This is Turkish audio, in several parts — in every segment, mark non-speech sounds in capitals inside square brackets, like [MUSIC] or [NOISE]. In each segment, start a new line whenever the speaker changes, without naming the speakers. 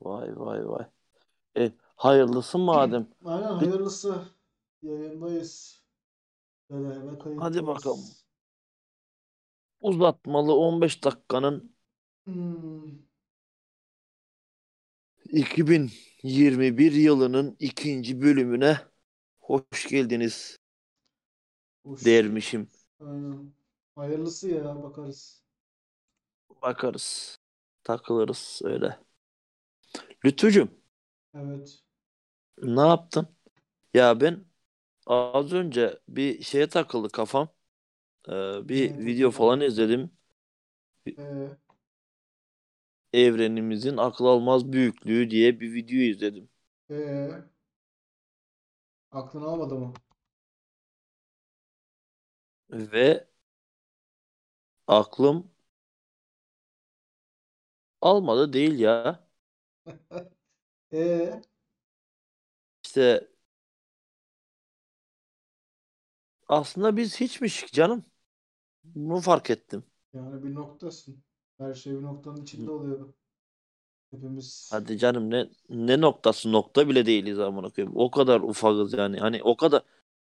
Vay vay vay. E, hayırlısı madem. [CLEARS THROAT]
Aynen hayırlısı. Yayındayız. Beraber
Hadi bakalım. Uzatmalı 15 dakikanın
Hmm.
2021 yılının ikinci bölümüne hoş geldiniz
Hoş.
dermişim.
Aynen. Hayırlısı ya bakarız.
Bakarız. Takılırız öyle. Lütfücüm
Evet.
ne yaptın? Ya ben az önce bir şeye takıldı kafam. Ee, bir
Neye
video falan izledim.
Ee,
Evrenimizin akıl almaz büyüklüğü diye bir video izledim.
ee, aklını almadı mı?
Ve aklım almadı değil ya. [LAUGHS]
Ee,
İşte aslında biz hiçmiş canım. Bunu fark ettim.
yani bir noktasın. Her şey bir noktanın içinde oluyor. Hepimiz
Hadi canım ne ne noktası nokta bile değiliz amına koyayım. O kadar ufakız yani. Hani o kadar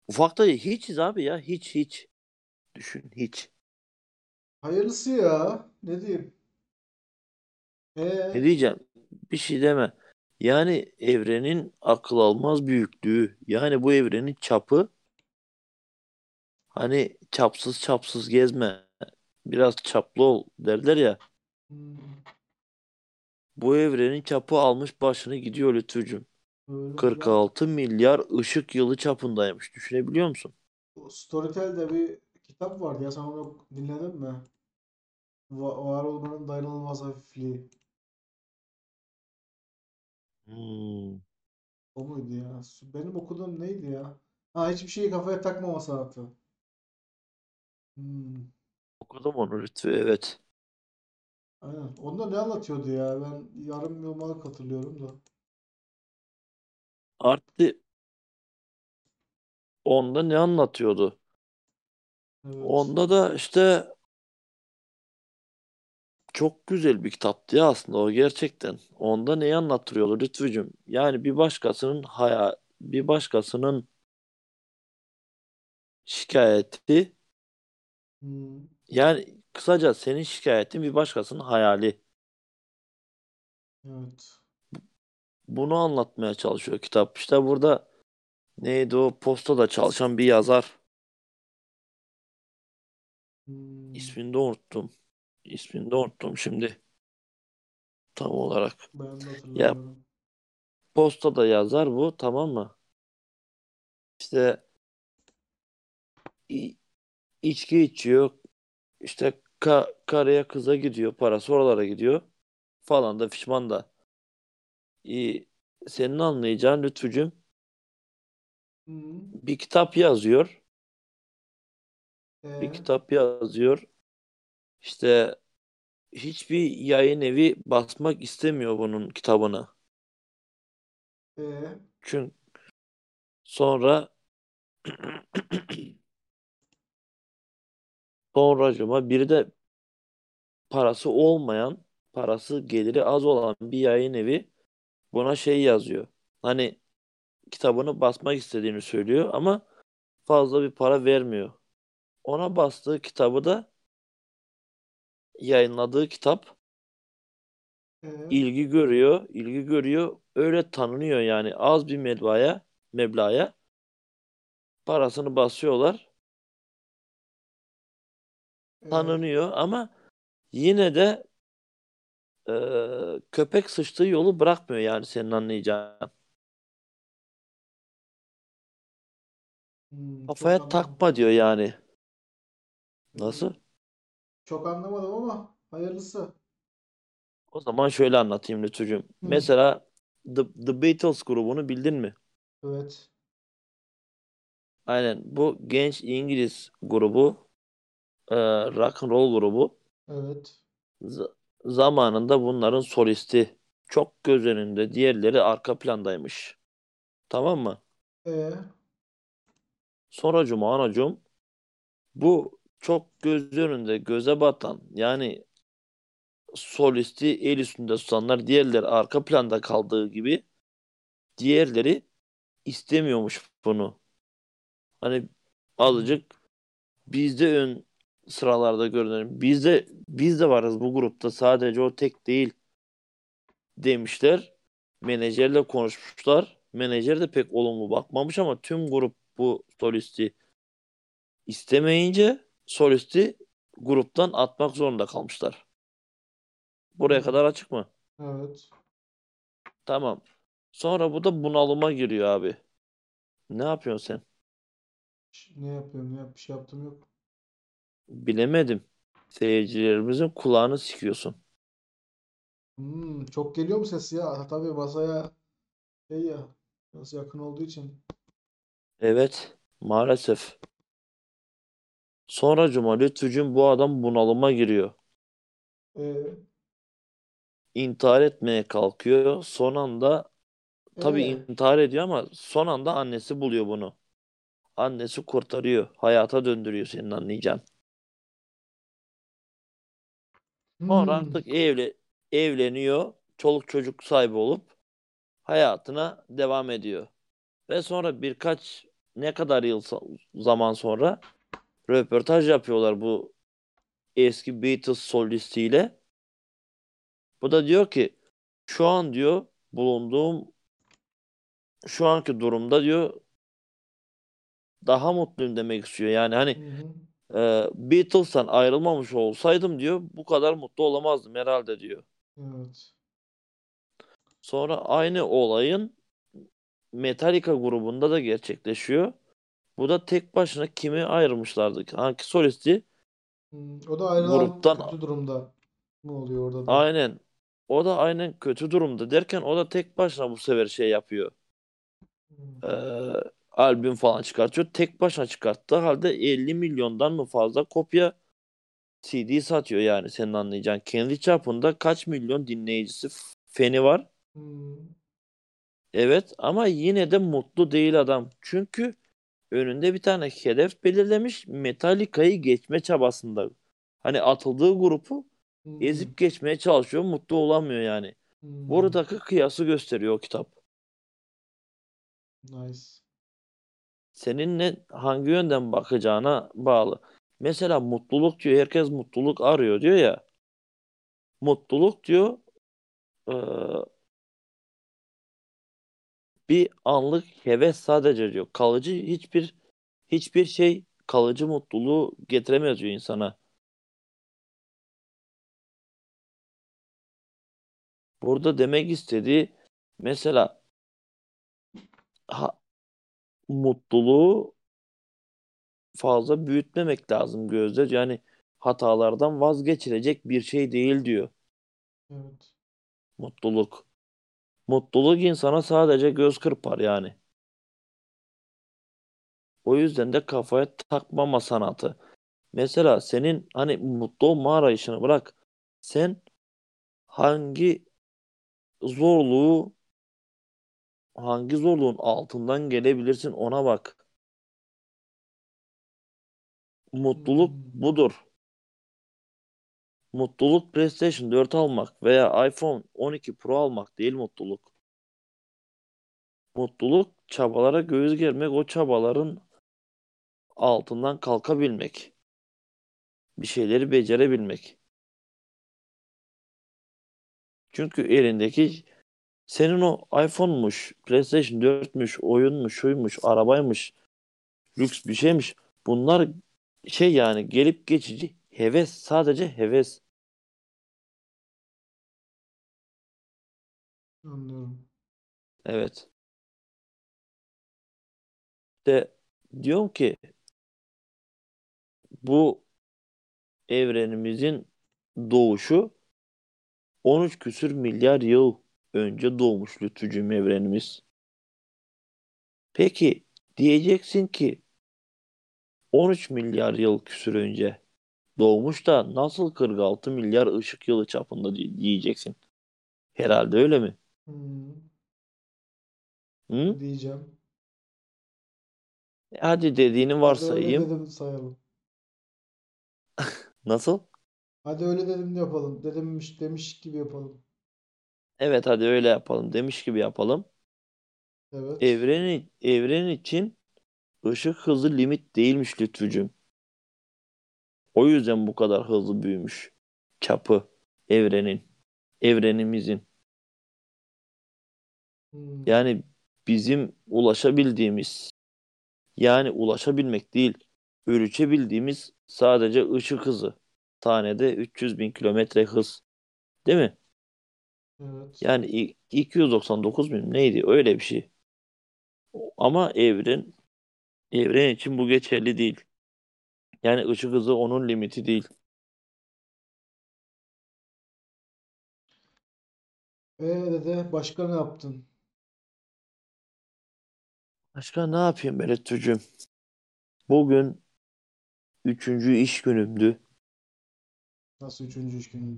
ufak da hiçiz abi ya. Hiç hiç. Düşün hiç.
hayırlısı ya. Ne diyeyim? Ee,
Ne diyeceğim? Bir şey deme. Yani evrenin akıl almaz büyüklüğü. Yani bu evrenin çapı hani çapsız çapsız gezme. Biraz çaplı ol derler ya.
hmm,
Bu evrenin çapı almış başını gidiyor Lütfücüm.
öyle. Ya,
46 milyar ışık yılı çapındaymış. Düşünebiliyor musun?
Storytel'de bir kitap vardı ya sen onu dinledin mi? Va var olmanın dayanılmaz hafifliği.
Hmm.
O muydu ya? Benim okuduğum neydi ya? Ha hiçbir şeyi kafaya takmama sanatı. Hmm,
Okudum onu Lütfü evet.
aynen. Onda ne anlatıyordu ya? Ben yarım yamalak hatırlıyorum da.
Artı onda ne anlatıyordu?
Evet.
Onda da işte çok güzel bir kitaptı ya aslında o gerçekten. Onda neyi anlattırıyordu Lütfücüm? Yani bir başkasının haya bir başkasının şikayeti
Hmm,
yani kısaca senin şikayetin bir başkasının hayali.
evet.
Bunu anlatmaya çalışıyor kitap. İşte burada neydi o postada çalışan bir yazar.
Hmm,
İsmini de unuttum. İsmini de unuttum şimdi tam olarak.
ben de
Ya postada yazar bu tamam mı? İşte içki içiyor. İşte ka karıya kıza gidiyor. Parası oralara gidiyor. Falan da fişman da. İyi, senin anlayacağın Lütfücüm
Hmm,
bir kitap yazıyor. Bir
e,
kitap yazıyor. İşte hiçbir yayın evi basmak istemiyor bunun kitabını.
e,
Çünkü sonra [CLEARS THROAT] sonracıma biri de parası olmayan, parası geliri az olan bir yayın evi buna şey yazıyor. Hani kitabını basmak istediğini söylüyor ama fazla bir para vermiyor. Ona bastığı kitabı da yayınladığı kitap
e,
ilgi görüyor, ilgi görüyor. Öyle tanınıyor yani az bir meblağa, meblağa parasını basıyorlar.
e.
Tanınıyor ama yine de e, köpek sıçtığı yolu bırakmıyor yani senin anlayacağın.
Hmm,
Kafaya takma diyor yani. Nasıl?
Çok anlamadım ama hayırlısı.
O zaman şöyle anlatayım Lütfücüğüm. Mesela The, The Beatles grubunu bildin mi?
evet,
Aynen bu genç İngiliz grubu, e, rock and roll grubu
evet,
z- zamanında bunların solisti çok göz önünde, diğerleri arka plandaymış. Tamam mı?
e,
Sonra cuma anacığım bu çok göz önünde göze batan yani solisti el üstünde tutanlar, diğerleri arka planda kaldığı gibi diğerleri istemiyormuş bunu. Hani azıcık biz de ön sıralarda görünelim. Biz de biz de varız bu grupta. Sadece o tek değil demişler. Menajerle konuşmuşlar. Menajer de pek olumlu bakmamış ama tüm grup bu solisti istemeyince solisti gruptan atmak zorunda kalmışlar. Buraya kadar açık mı?
Evet.
Tamam. Sonra bu da bunalıma giriyor abi. Ne yapıyorsun sen?
Ne yapıyorum ya? Bir şey yaptım yok.
Bilemedim. Seyircilerimizin kulağını sikiyorsun.
Hmm, çok geliyor mu ses ya? Tabii masaya şey ya. Biraz yakın olduğu için.
Evet, maalesef. Sonra Cuma Lütfücüğüm bu adam bunalıma giriyor.
Ee,
İntihar etmeye kalkıyor. Son anda tabii
ee,
intihar ediyor ama son anda annesi buluyor bunu. Annesi kurtarıyor. Hayata döndürüyor senin anlayacağın. Sonra
hmm,
artık evle evleniyor. Çoluk çocuk sahibi olup hayatına devam ediyor. Ve sonra birkaç ne kadar yıl zaman sonra röportaj yapıyorlar bu eski Beatles solistiyle. Bu da diyor ki şu an diyor bulunduğum şu anki durumda diyor daha mutluyum demek istiyor. Yani
hı
hani
hı,
e, Beatles'tan ayrılmamış olsaydım diyor bu kadar mutlu olamazdım herhalde diyor.
evet.
Sonra aynı olayın Metallica grubunda da gerçekleşiyor. Bu da tek başına kimi ayrılmışlardı? Hangi solisti?
Hmm, o da ayrılan
Gruptan
kötü durumda mı oluyor orada da?
aynen. O da aynen kötü durumda derken o da tek başına bu sefer şey yapıyor.
Hmm,
Ee, albüm falan çıkartıyor. Tek başına çıkarttığı halde 50 milyondan mı fazla kopya CD satıyor yani senin anlayacağın. Kendi çapında kaç milyon dinleyicisi, feni var.
hmm,
Evet ama yine de mutlu değil adam. Çünkü önünde bir tane hedef belirlemiş. Metallica'yı geçme çabasında. Hani atıldığı grupu
hmm,
ezip geçmeye çalışıyor. Mutlu olamıyor yani.
hmm.
Buradaki kıyası gösteriyor o kitap.
Nice.
Senin ne hangi yönden bakacağına bağlı. Mesela mutluluk diyor. Herkes mutluluk arıyor diyor ya. Mutluluk diyor eee, bir anlık heves sadece diyor. Kalıcı hiçbir hiçbir şey kalıcı mutluluğu getiremez diyor insana. Burada demek istediği mesela ha, mutluluğu fazla büyütmemek lazım gözde. Yani hatalardan vazgeçilecek bir şey değil diyor
Evet.
mutluluk. Mutluluk insana sadece göz kırpar yani. O yüzden de kafaya takmama sanatı. Mesela senin hani mutlu olma arayışını bırak. Sen hangi zorluğu hangi zorluğun altından gelebilirsin ona bak. Mutluluk
Hmm,
budur. Mutluluk PlayStation 4 almak veya iPhone 12 Pro almak değil mutluluk. Mutluluk çabalara göğüs germek, o çabaların altından kalkabilmek. Bir şeyleri becerebilmek. Çünkü elindeki senin o iPhone'muş, PlayStation 4'müş, oyunmuş, şuymuş, arabaymış, lüks bir şeymiş. Bunlar şey yani gelip geçici heves, sadece heves.
anlıyorum.
Evet. De diyorum ki bu evrenimizin doğuşu 13 küsür milyar yıl önce doğmuş Lütfücüğüm evrenimiz. Peki diyeceksin ki 13 milyar yıl küsür önce doğmuş da nasıl 46 milyar ışık yılı çapında diye- diyeceksin. Herhalde öyle mi?
Hmm,
Hı?
diyeceğim.
E Hadi dediğini
Hadi öyle
varsayayım.
dedim sayalım. [LAUGHS]
Nasıl?
Hadi öyle dedim de yapalım. Dedimmiş demiş gibi yapalım.
Evet hadi öyle yapalım demiş gibi yapalım.
Evet.
Evrenin evren için ışık hızı limit değilmiş Lütfücüm. O yüzden bu kadar hızlı büyümüş çapı evrenin, evrenimizin.
Hmm.
Yani bizim ulaşabildiğimiz, yani ulaşabilmek değil, ölçebildiğimiz sadece ışık hızı. Tanede 300 bin kilometre hız. Değil mi?
Evet.
Yani i- 299 bin neydi? Öyle bir şey. Ama evren, evren için bu geçerli değil. Yani ışık hızı onun limiti değil.
E dede başka ne yaptın?
Başka ne yapayım Berettucuğum? Bugün üçüncü iş günümdü.
Nasıl üçüncü iş günü?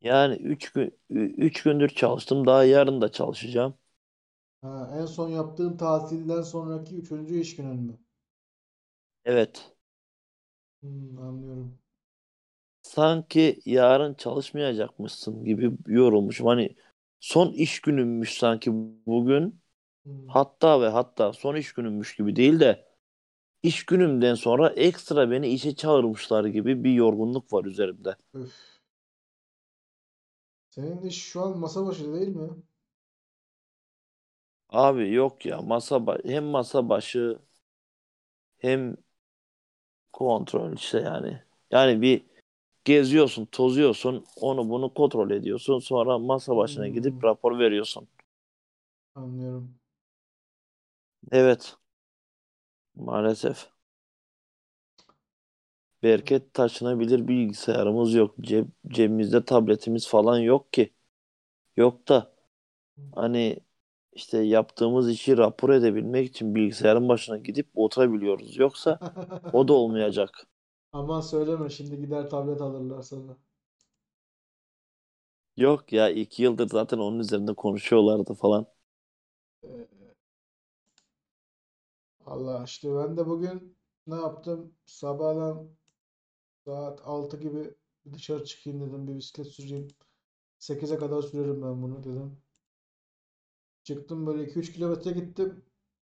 Yani üç gün, üç gündür çalıştım. Daha yarın da çalışacağım.
Ha, en son yaptığın tatilden sonraki üçüncü iş günün mü?
Evet.
Hmm, anlıyorum.
Sanki yarın çalışmayacakmışsın gibi yorulmuşum. Hani son iş günümmüş sanki bugün.
Hmm.
Hatta ve hatta son iş günümmüş gibi değil de iş günümden sonra ekstra beni işe çağırmışlar gibi bir yorgunluk var üzerimde.
Öf. Senin iş şu an masa başı değil mi?
Abi yok ya masa ba- hem masa başı hem kontrol işte yani. Yani bir geziyorsun, tozuyorsun, onu bunu kontrol ediyorsun. Sonra masa başına gidip
Hmm,
rapor veriyorsun.
anlıyorum.
Evet, maalesef. Bereket taşınabilir bilgisayarımız yok. Ceb cebimizde tabletimiz falan yok ki. Yok da hani işte yaptığımız işi rapor edebilmek için bilgisayarın başına gidip oturabiliyoruz. Yoksa o da olmayacak. [LAUGHS]
Aman söyleme şimdi gider tablet alırlar sana.
Yok ya iki yıldır zaten onun üzerinde konuşuyorlardı falan.
Ee, Allah işte ben de bugün ne yaptım? Sabahdan saat 6 gibi dışarı çıkayım dedim bir bisiklet süreyim. 8'e kadar sürerim ben bunu dedim. Çıktım böyle 2-3 kilometre gittim.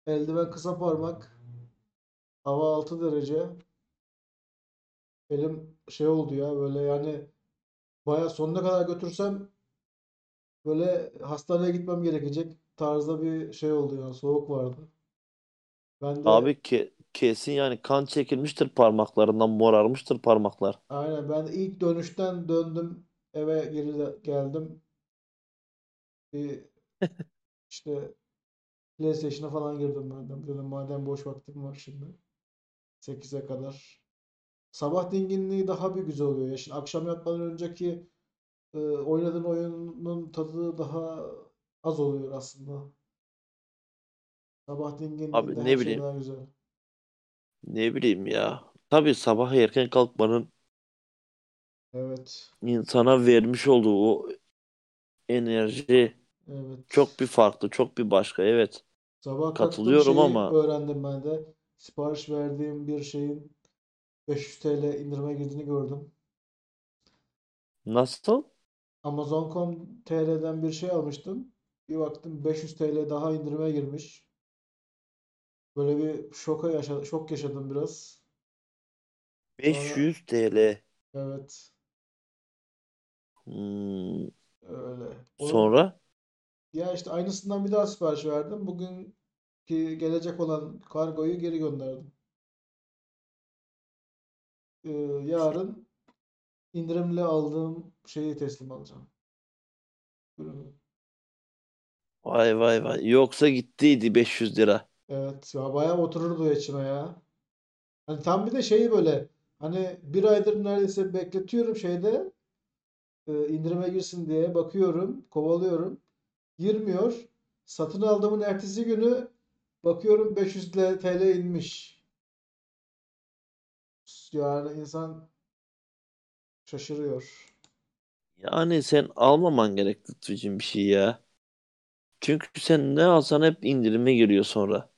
Eldiven kısa parmak. Hava 6 derece. Elim şey oldu ya böyle yani baya sonuna kadar götürsem böyle hastaneye gitmem gerekecek tarzda bir şey oldu ya soğuk vardı. Ben de
Abi ke kesin yani kan çekilmiştir parmaklarından morarmıştır parmaklar.
aynen ben ilk dönüşten döndüm eve geri geldim. Bir [LAUGHS] işte PlayStation'a falan girdim ben de. Dedim madem boş vaktim var şimdi 8'e kadar. Sabah dinginliği daha bir güzel oluyor ya. Şimdi akşam yatmadan önceki e, oynadığın oyunun tadı daha az oluyor aslında. Sabah dinginliğinde
Abi
her
ne
şey
bileyim
daha güzel.
ne bileyim ya. Tabii sabah erken kalkmanın
Evet.
insana vermiş olduğu o enerji
Evet.
çok bir farklı, çok bir başka. Evet,
Sabah
katılıyorum
şeyi
ama
öğrendim ben de. Sipariş verdiğim bir şeyin 500 TL indirime girdiğini gördüm.
nasıl?
Amazon.com.tr'den bir şey almıştım. Bir baktım 500 TL daha indirime girmiş. Böyle bir şoka yaşa şok yaşadım biraz. Sonra
500 TL.
evet
Hmm,
öyle. Onun
sonra
ya işte aynısından bir daha sipariş verdim. Bugünkü gelecek olan kargoyu geri gönderdim. Ee, yarın indirimli aldığım şeyi teslim alacağım. Ürünü.
vay vay vay. Yoksa gittiydi 500 lira.
Evet ya bayağı otururdu içime ya. Hani tam bir de şey böyle hani bir aydır neredeyse bekletiyorum şeyde e, indirime girsin diye bakıyorum, kovalıyorum. Girmiyor. Satın aldığımın ertesi günü bakıyorum 500 TL inmiş. Yani insan şaşırıyor.
Yani sen almaman gerekti Tuğçe'cim bir şey ya. Çünkü sen ne alsan hep indirime giriyor sonra.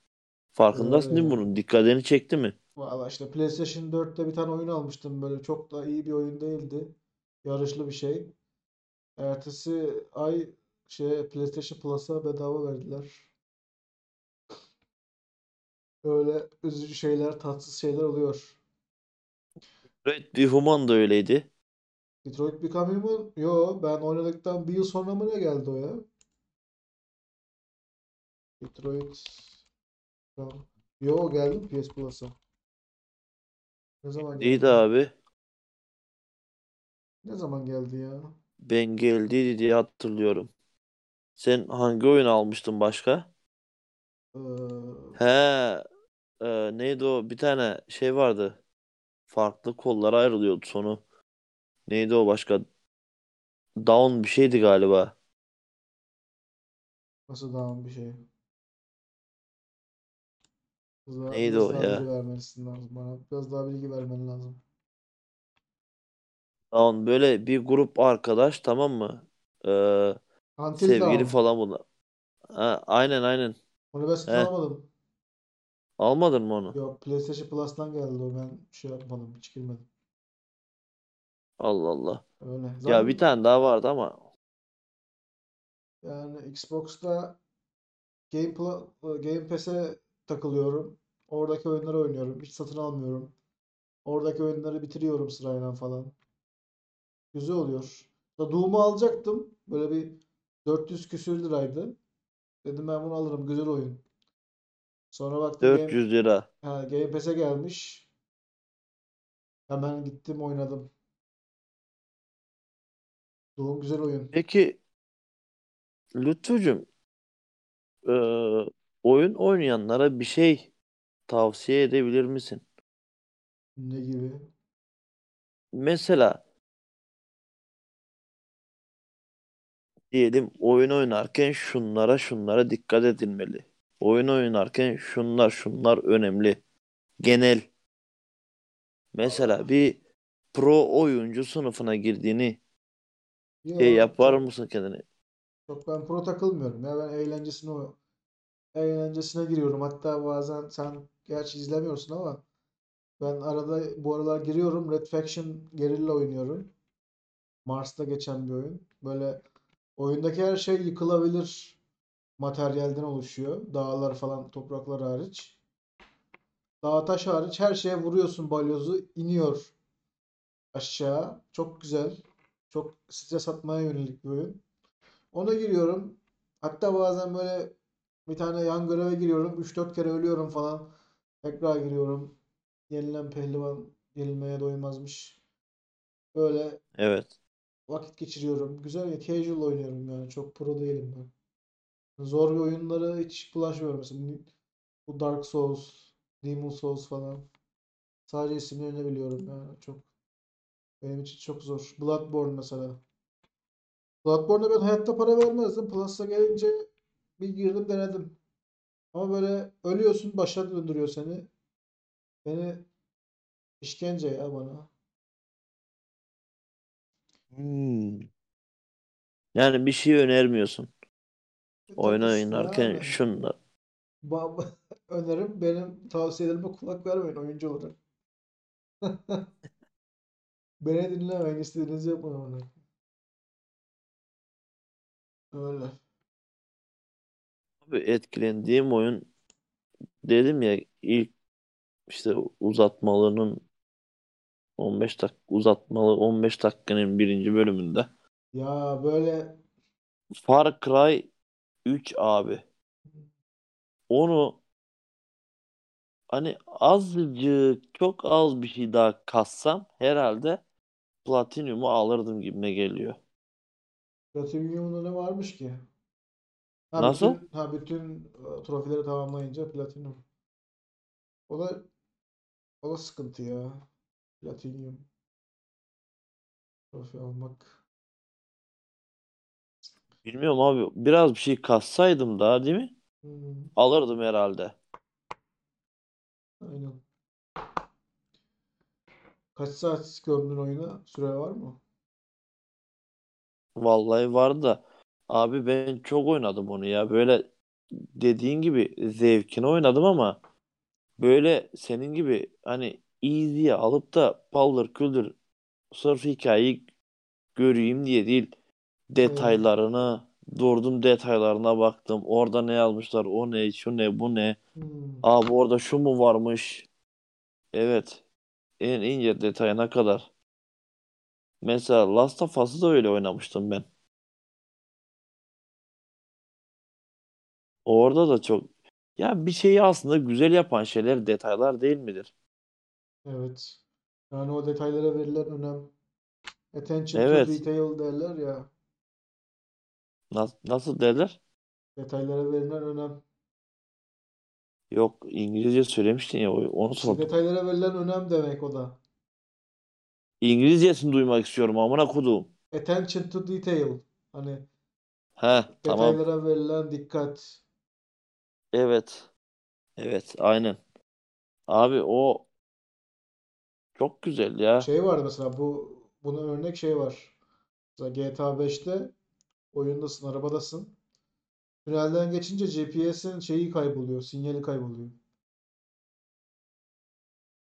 Farkındasın değil mi bunun? Dikkatini çekti mi?
Valla işte PlayStation 4'te bir tane oyun almıştım böyle çok da iyi bir oyun değildi. Yarışlı bir şey. Ertesi ay şey PlayStation Plus'a bedava verdiler. Öyle üzücü şeyler, tatsız şeyler oluyor.
Red bir Human da öyleydi.
Detroit Become Human? Yo ben oynadıktan bir yıl sonra mı ne geldi o ya? Detroit Yo geldi PS Plus'a? Ne zaman
İyiydi
geldi?
abi.
Ne zaman geldi ya?
Ben geldiydi diye hatırlıyorum. Sen hangi oyun almıştın başka?
Ee,
He, e, neydi o? Bir tane şey vardı. Farklı kollara ayrılıyordu sonu. Neydi o başka? Down bir şeydi galiba.
nasıl daha bir şey? Biraz
Neydi
biraz
o
daha bilgi
ya?
vermelisin lazım bana. Biraz daha bilgi vermen lazım.
Down böyle bir grup arkadaş tamam mı? Ee,
Until
sevgili falan bunlar. Ha, aynen aynen.
Onu ben satın
He,
almadım.
almadın mı onu?
Yok PlayStation Plus'tan geldi o. Ben şey yapmadım. Hiç girmedim.
Allah Allah.
Öyle.
Ya bir tane daha vardı ama
yani Xbox'ta Game, Pla- Game Pass'e takılıyorum. Oradaki oyunları oynuyorum. Hiç satın almıyorum. Oradaki oyunları bitiriyorum sırayla falan. Güzel oluyor. Da Doom'u alacaktım. Böyle bir 400 küsür liraydı. Dedim ben bunu alırım. Güzel oyun. Sonra baktım Game,
400 lira.
ha, Game Pass'e gelmiş. Hemen gittim oynadım. Doom güzel oyun.
Peki Lütfücüm, ee, oyun oynayanlara bir şey tavsiye edebilir misin?
Ne gibi?
Mesela diyelim oyun oynarken şunlara şunlara dikkat edilmeli. Oyun oynarken şunlar şunlar önemli. Genel. Mesela bir pro oyuncu sınıfına girdiğini şey
Yo
yapar mısın kendine?
çok ben pro takılmıyorum ya. Ben eğlencesine o eğlencesine giriyorum. Hatta bazen sen gerçi izlemiyorsun ama ben arada bu aralar giriyorum. Red Faction Guerrilla oynuyorum. Mars'ta geçen bir oyun. Böyle oyundaki her şey yıkılabilir materyalden oluşuyor. Dağlar falan, topraklar hariç. Dağ taş hariç her şeye vuruyorsun balyozu, iniyor aşağı. Çok güzel. Çok stres atmaya yönelik bir oyun. Ona giriyorum. Hatta bazen böyle bir tane yan göreve giriyorum. 3-4 kere ölüyorum falan. Tekrar giriyorum. Yenilen pehlivan yenilmeye doymazmış. Böyle
Evet.
Vakit geçiriyorum. Güzel ya casual oynuyorum yani. Çok pro değilim ben. Zor bir oyunlara hiç bulaşmıyorum. Mesela bu Dark Souls, Demon Souls falan. Sadece isimlerini biliyorum yani. Çok benim için çok zor. Bloodborne mesela. Bloodborne'a ben hayatta para vermezdim. Plus'a gelince bir girdim denedim. Ama böyle ölüyorsun başa döndürüyor seni. Beni işkence ya bana.
Hmm. Yani bir şey önermiyorsun. Oyun
tabii
oynarken
yani.
şunlar.
Ba- [LAUGHS] önerim benim tavsiyelerime kulak vermeyin oyuncu olarak. [LAUGHS] Beni dinlemeyin. istediğinizi yapın ona. Öyle.
Abi etkilendiğim oyun dedim ya ilk işte uzatmalarının 15 dakika uzatmalı 15 dakikanın birinci bölümünde
Ya böyle
Far Cry 3 abi. Onu hani azıcık çok az bir şey daha kassam herhalde Platinum'u alırdım gibime geliyor.
Platinum'da ne varmış ki? Ha
Nasıl?
bütün ha bütün e, trofileri tamamlayınca Platinum. O da o da sıkıntı ya. Platinum trofi almak.
Bilmiyorum abi. Biraz bir şey kassaydım daha değil mi?
Hmm,
Alırdım herhalde.
aynen. Kaç saat gömdün oyuna? Süre var mı?
Vallahi vardı da. Abi ben çok oynadım onu ya. Böyle dediğin gibi zevkini oynadım ama böyle senin gibi hani easy'ye alıp da paldır küldür sırf hikayeyi göreyim diye değil detaylarını durdum detaylarına baktım. Orada ne yazmışlar? O ne? Şu ne? Bu ne?
hmm,
Aa bu orada şu mu varmış? Evet. En ince detayına kadar. Mesela Last of Us'ı da öyle oynamıştım ben. Orada da çok ya bir şeyi aslında güzel yapan şeyler detaylar değil midir?
Evet. Yani o detaylara verilen önem. Attention to
Evet.
detail derler ya.
Nasıl, nasıl derler?
Detaylara verilen önem.
Yok İngilizce söylemiştin ya o- onu
İşte
sordum.
detaylara verilen önem demek o da.
İngilizcesini duymak istiyorum amına koduğum.
Attention to detail. Hani
He tamam.
detaylara verilen dikkat.
Evet. Evet aynen. Abi o çok güzel ya.
Şey var mesela bu buna örnek şey var. Mesela GTA 5'te oyundasın, arabadasın. Tünelden geçince GPS'in şeyi kayboluyor, sinyali kayboluyor.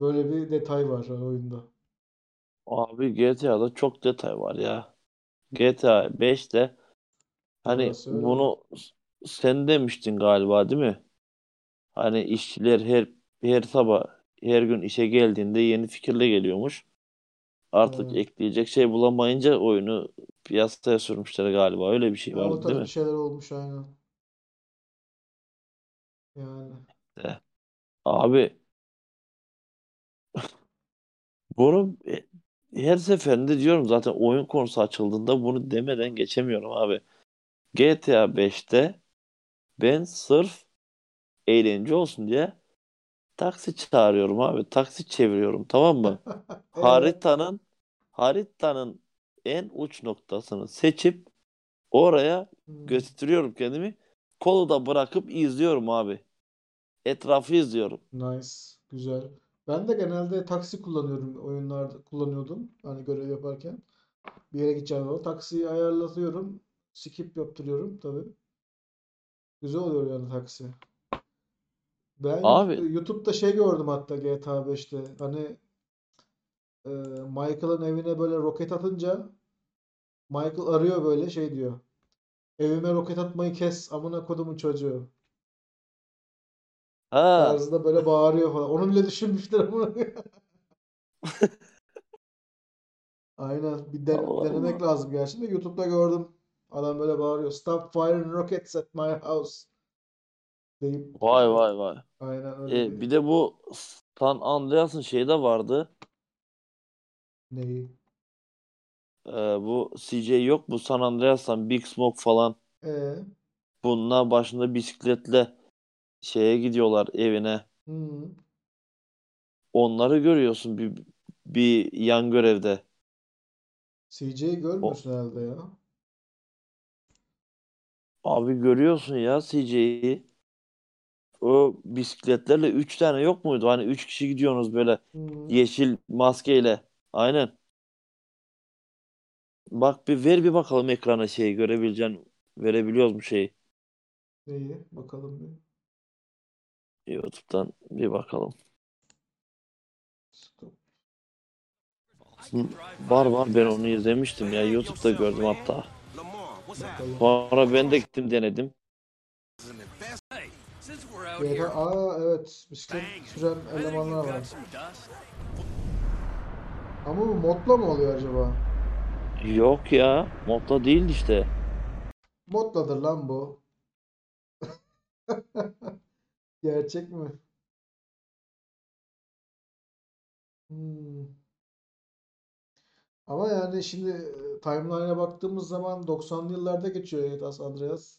Böyle bir detay var oyunda.
Abi GTA'da çok detay var ya. GTA 5'te hani
Orası öyle.
bunu sen demiştin galiba değil mi? Hani işçiler her her sabah her gün işe geldiğinde yeni fikirle geliyormuş. Artık
Evet.
ekleyecek şey bulamayınca oyunu piyasaya sürmüşler galiba. Öyle bir şey vardı değil
tarz bir
mi?
şeyler olmuş aynen. Yani.
De. Abi bunu e, her seferinde diyorum zaten oyun konusu açıldığında bunu demeden geçemiyorum abi. GTA 5'te ben sırf eğlence olsun diye taksi çağırıyorum abi. Taksi çeviriyorum tamam mı? [LAUGHS] Haritanın haritanın en uç noktasını seçip oraya
hmm,
götürüyorum kendimi. Kolu da bırakıp izliyorum abi. Etrafı izliyorum.
nice. Güzel. Ben de genelde taksi kullanıyorum. Oyunlarda kullanıyordum. Hani görev yaparken. Bir yere gideceğim zaman taksiyi ayarlatıyorum. Skip yaptırıyorum tabii. Güzel oluyor yani taksi. Ben
Abi
YouTube'da şey gördüm hatta GTA 5'te. Hani e, Michael'ın evine böyle roket atınca Michael arıyor böyle şey diyor. Evime roket atmayı kes amına kodumun çocuğu.
ha
Tarzında böyle bağırıyor falan. Onu bile düşünmüşler amına. [LAUGHS] Aynen. Bir den-
Allah
denemek
Allah.
lazım gerçi de YouTube'da gördüm. Adam böyle bağırıyor. Stop firing rockets at my house. Deyip
Vay vay vay.
aynen öyle
E,
bir
bir de bu San Andreas'ın şeyi de vardı.
neyi.
E, bu CJ yok bu San Andreas'tan Big Smoke falan.
E,
Bunlar başında bisikletle şeye gidiyorlar evine.
hmm.
Onları görüyorsun bir, bir yan görevde.
CJ'yi görmüyorsun herhalde ya.
abi görüyorsun ya CJ'yi. O bisikletlerle 3 tane yok muydu? Hani 3 kişi gidiyorsunuz böyle
Hmm.
yeşil maskeyle. Aynen. Bak bir ver bir bakalım ekrana şeyi görebileceğin verebiliyoruz mu şeyi?
Neyi? Bakalım bir.
YouTube'dan bir bakalım.
Stop.
Var var ben onu izlemiştim ya YouTube'da gördüm hatta. Sonra ben de gittim denedim.
GTA, aa evet. Bisiklet süren elemanlar var. Ama bu modla mı oluyor acaba?
Yok ya modda değil işte.
Modladır lan bu. [LAUGHS] Gerçek mi? Hmm. Ama yani şimdi e, timeline'a baktığımız zaman 90'lı yıllarda geçiyor GTA San Andreas.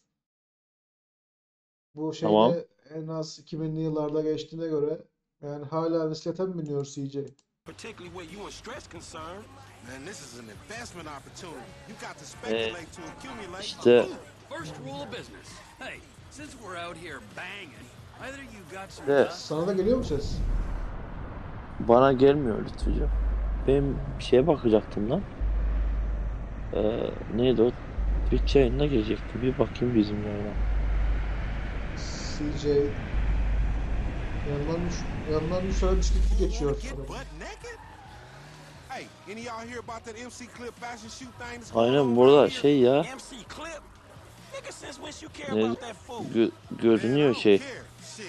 Bu
Tamam.
şeyde en az 2000'li yıllarda geçtiğine göre yani hala bisiklete mi biniyor CJ?
particularly where you and stress concerned. Man, this is an investment opportunity. You got to
Ee,
speculate to accumulate.
işte
First rule of business. Hey, since we're out here banging, either you got some
Evet.
Sana da geliyor mu ses?
bana gelmiyor lütfücüğüm. Ben bir şeye bakacaktım lan. Ee, neydi o? Twitch yayınına gelecekti. Bir bakayım bizim yayına.
CJ Yandan yandan tane bisikletli geçiyor.
Get
araba.
butt naked? Hey, any of y'all hear about that MC Clip fashion shoot thing that's going
Aynen burada şey ya
MC Clip? Nigga, since when you care
ne
about that fool?
gö- görünüyor şey.
care. Shit.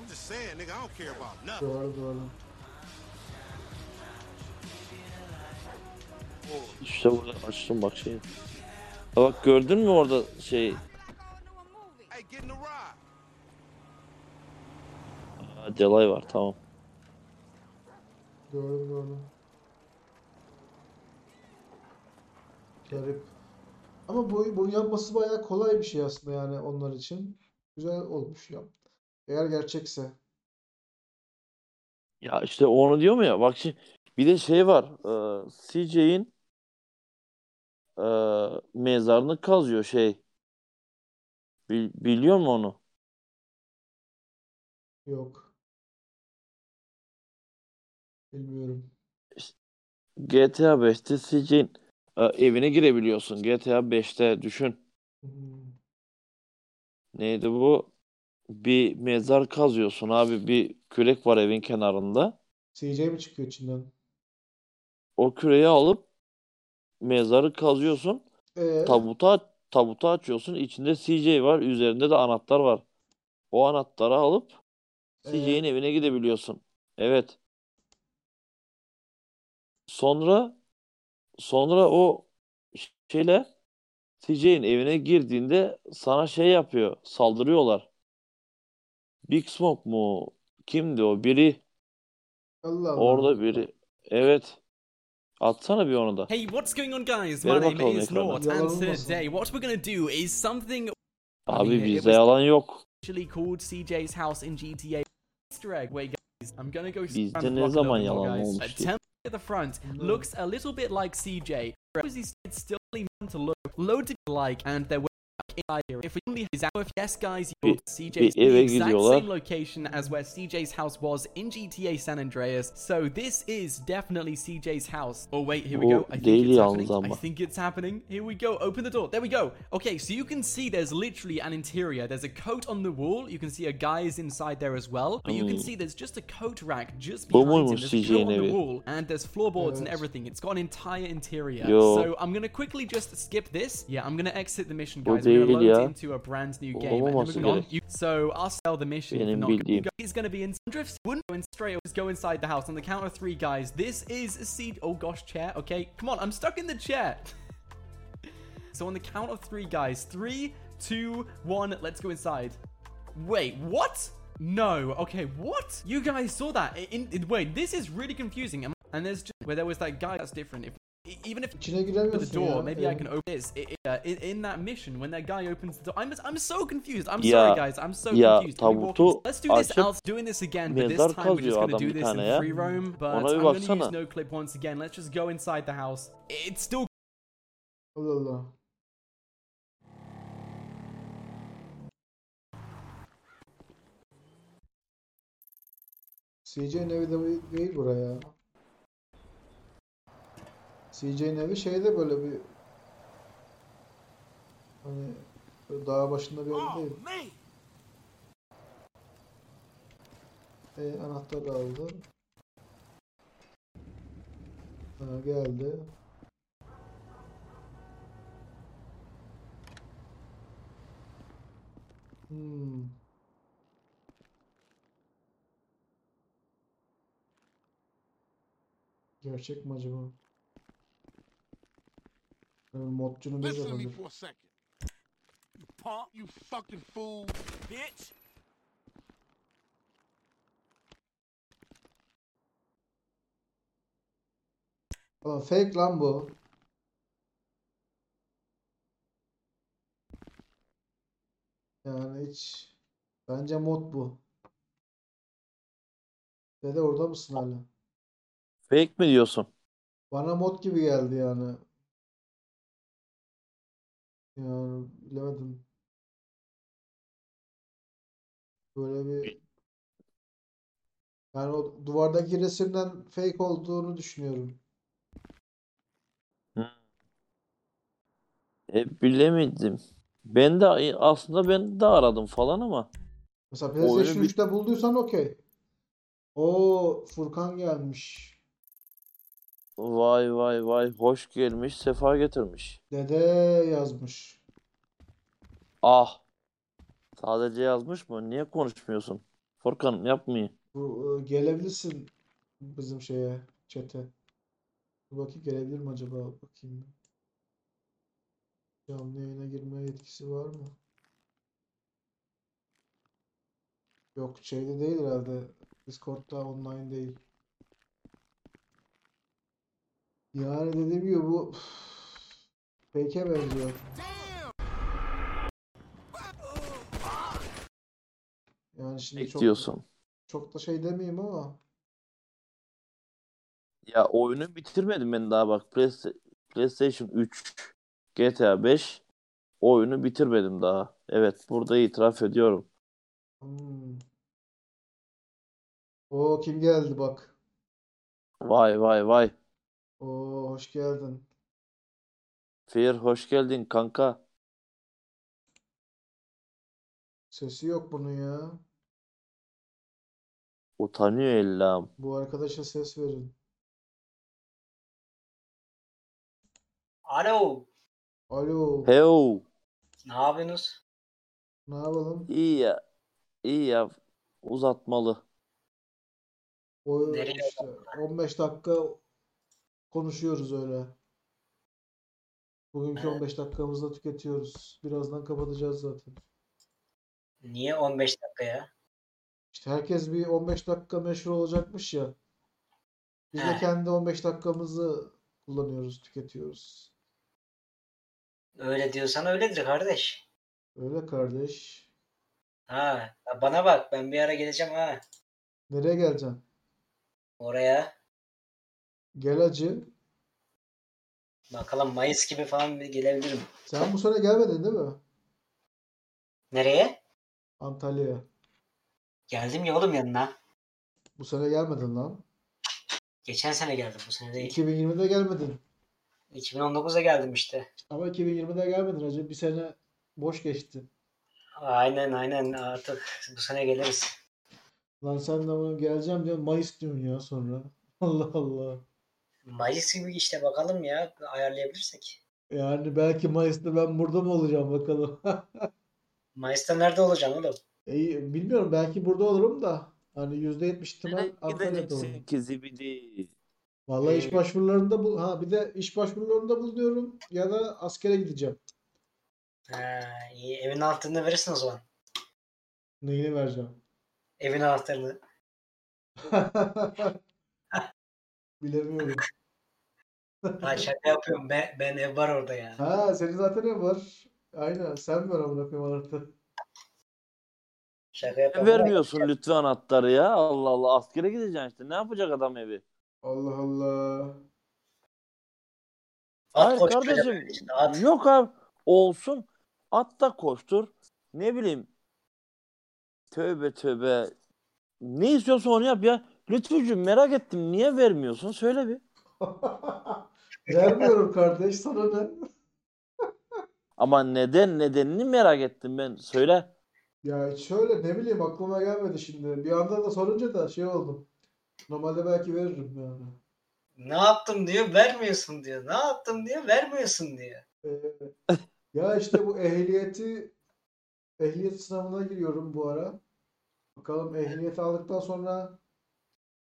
I'm just saying, nigga, I don't care about nothing.
Doğru doğru.
İşte burada açtım bak şeyi. Ha bak gördün mü orada şey Aa, Delay var tamam.
Doğru doğru. Garip. Ama bu, bunu yapması bayağı kolay bir şey aslında yani onlar için. Güzel olmuş ya. Eğer gerçekse.
Ya işte onu diyor mu ya bak şimdi bir de şey var e, CJ'in e, mezarını kazıyor şey. Bil- biliyor musun onu?
Yok. Bilmiyorum.
GTA 5'te CJ'in e, evine girebiliyorsun. GTA 5'te düşün.
Hmm.
Neydi bu? Bir mezar kazıyorsun abi. Bir kürek var evin kenarında.
CJ mi çıkıyor içinden?
O küreği alıp mezarı kazıyorsun.
Ee,
Tabuta tabutu açıyorsun. İçinde CJ var. Üzerinde de anahtar var. O anahtarı alıp CJ'in
Ee?
evine gidebiliyorsun. Evet. Sonra sonra o şeyle CJ'in evine girdiğinde sana şey yapıyor. Saldırıyorlar. Big Smoke mu? Kimdi o? Biri
Allah Allah.
orada biri. Evet. Atsana bir onu da.
Hey, what's going on, guys? My
Ver
name is. Nort, and today, what we're gonna do is something
Abi bizde yalan yok.
actually called CJ's house in GTA. Easter egg. Wait, guys, I'm gonna go
Bizde ne zaman yalan olmuş
at the front mm. looks a little bit like CJ. He's it's still meant to look loads like, and there were. If we only is out, if yes, guys, you
Bir-
CJ's
bir eve
the exact same location as where CJ's house was in GTA San Andreas. So this is definitely CJ's house. Oh wait, here we go. I think it's happening. I think it's happening. Here we go. Open the door. There we go. Okay, so you can see there's literally an interior. There's a coat on the wall. You can see a guy is inside there as well. But you can
Hmm.
see there's just a coat rack just behind him.
muymuş
There's a coat on the wall and there's floorboards and everything. It's got an entire interior.
Yo.
So I'm gonna quickly just skip this. Yeah, I'm gonna exit the mission, guys. We're gonna load into a brand new game. And then we're so I'll sell the mission. not,
bildiğim.
He's gonna be in drifts. Wouldn't go in straight. Just go inside the house on the count of three, guys. This is a seed. Oh gosh, chair. Okay, come on. I'm stuck in the chair. [LAUGHS] so on the count of three, guys. Three, two, one. Let's go inside. Wait, what? No. Okay, what? You guys saw that? In, in- wait, this is really confusing. And there's just where there was that guy. That's different. If even if
İçine
the door.
ya.
Maybe I can open this. I- I- uh, in, in that mission, when that guy opens the door, I'm I'm so confused. I'm
Ya-
sorry, guys. I'm so
ya
confused. Can
tabutu
Let's do this.
açıp
out doing this again, but this time we're just gonna do this in
ya.
free roam. But
Ona
I'm gonna use no clip once again. Let's just go inside the house. It's still
Allah Allah. CJ'nin evi de değil buraya. CJ'nin evi şeyde böyle bir hani böyle dağ başında bir ev değil. E, anahtarı aldı. Ha, geldi. Hmm. Gerçek mi acaba? Yani modcunun ne
Listen to me for a second. You punk, you fucking fool.
Bitch.
Ulan fake lan bu. Yani hiç bence mod bu. Dede orada mısın hala?
Fake mi diyorsun?
Bana mod gibi geldi yani. Yani bilemedim. Böyle bir yani o duvardaki resimden fake olduğunu düşünüyorum.
E, bilemedim. Ben de aslında ben de aradım falan ama
Mesela
Oyunu
PlayStation
bir-
3'te bulduysan okey. O Furkan gelmiş.
Vay vay vay hoş gelmiş sefa getirmiş.
Dede yazmış.
Ah. Sadece yazmış mı? Niye konuşmuyorsun? Furkan yapmayın.
Bu e, gelebilirsin bizim şeye, çete. Dur bakayım gelebilir mi acaba? Bakayım. Canlı yayına girme yetkisi var mı? Yok şeyde değil herhalde. Discord'da online değil. Yani dediğim gibi bu fake'e benziyor. Yani şimdi çok
Bekliyorsun.
çok da şey demeyeyim ama
Ya oyunu bitirmedim ben daha bak. Playsta- PlayStation 3, GTA 5 oyunu bitirmedim daha. Evet burada itiraf ediyorum.
Hmm. O kim geldi bak.
Vay vay vay.
O hoş geldin.
Fear hoş geldin kanka.
Sesi yok bunun ya.
Utanıyor ellam.
Bu arkadaşa ses verin.
Alo,
Alo,
Heu.
ne yapıyorsunuz?
ne yapalım?
İyi ya. İyi ya. Uzatmalı.
O
Nereye
işte 15 dakika konuşuyoruz öyle. Bugünkü
Ha.
15 dakikamızda tüketiyoruz. Birazdan kapatacağız zaten.
Niye 15 dakika ya?
İşte herkes bir 15 dakika meşhur olacakmış ya. Biz de
He.
kendi 15 dakikamızı kullanıyoruz, tüketiyoruz.
Öyle diyorsan öyledir kardeş.
Öyle kardeş.
Ha, bana bak ben bir ara geleceğim ha.
Nereye geleceksin?
Oraya.
Gel acı.
Bakalım Mayıs gibi falan bir gelebilirim.
Sen bu sene gelmedin değil mi?
Nereye?
Antalya'ya.
Geldim ya oğlum yanına.
Bu sene gelmedin lan.
Geçen sene geldim bu sene değil.
2020'de gelmedin.
2019'da geldim işte.
Ama 2020'de gelmedin hacı. Bir sene boş geçti.
Aynen aynen artık bu sene geliriz.
Lan sen de bunu geleceğim diyorsun. Mayıs diyorsun ya sonra. [LAUGHS] Allah Allah.
Mayıs gibi işte bakalım ya ayarlayabilirsek.
Yani belki Mayıs'ta ben burada mı olacağım bakalım. [LAUGHS]
Mayıs'ta nerede olacaksın oğlum?
İyi, bilmiyorum belki burada olurum da. Hani %70 ihtimal
Nereye
Antalya'da olurum.
gideceksin?
Vallahi iş
Ee,
başvurularında bu ha bir de iş başvurularında bulunuyorum ya da askere gideceğim.
Ha, iyi. Evin anahtarını verirsin o zaman.
Neyini vereceğim?
Evin anahtarını. [LAUGHS]
Bilemiyorum.
Ha şaka yapıyorum. Ben, ben ev var orada ya.
Ha senin zaten ev var. Aynen sen ver amına koyayım anahtarı.
Şaka yapıyorum.
Vermiyorsun lütfen anahtarı ya. Allah Allah. Askere gideceksin işte. Ne yapacak adam evi?
Allah Allah.
At
Hayır
koşturacak
kardeşim.
işte, at.
Yok abi. Olsun. At da koştur. Ne bileyim. Tövbe tövbe. Ne istiyorsan onu yap ya. Lütfücüğüm merak ettim. Niye vermiyorsun? Söyle bir. [LAUGHS]
Vermiyorum kardeş sana ne? [LAUGHS]
Ama neden nedenini merak ettim ben. Söyle.
Ya şöyle ne bileyim aklıma gelmedi şimdi. Bir anda da sorunca da şey oldum. Normalde belki veririm yani.
Ne yaptım diyor vermiyorsun diyor. Ne yaptım diyor vermiyorsun diyor.
Ee, [LAUGHS] ya işte bu ehliyeti ehliyet sınavına giriyorum bu ara. Bakalım ehliyeti aldıktan sonra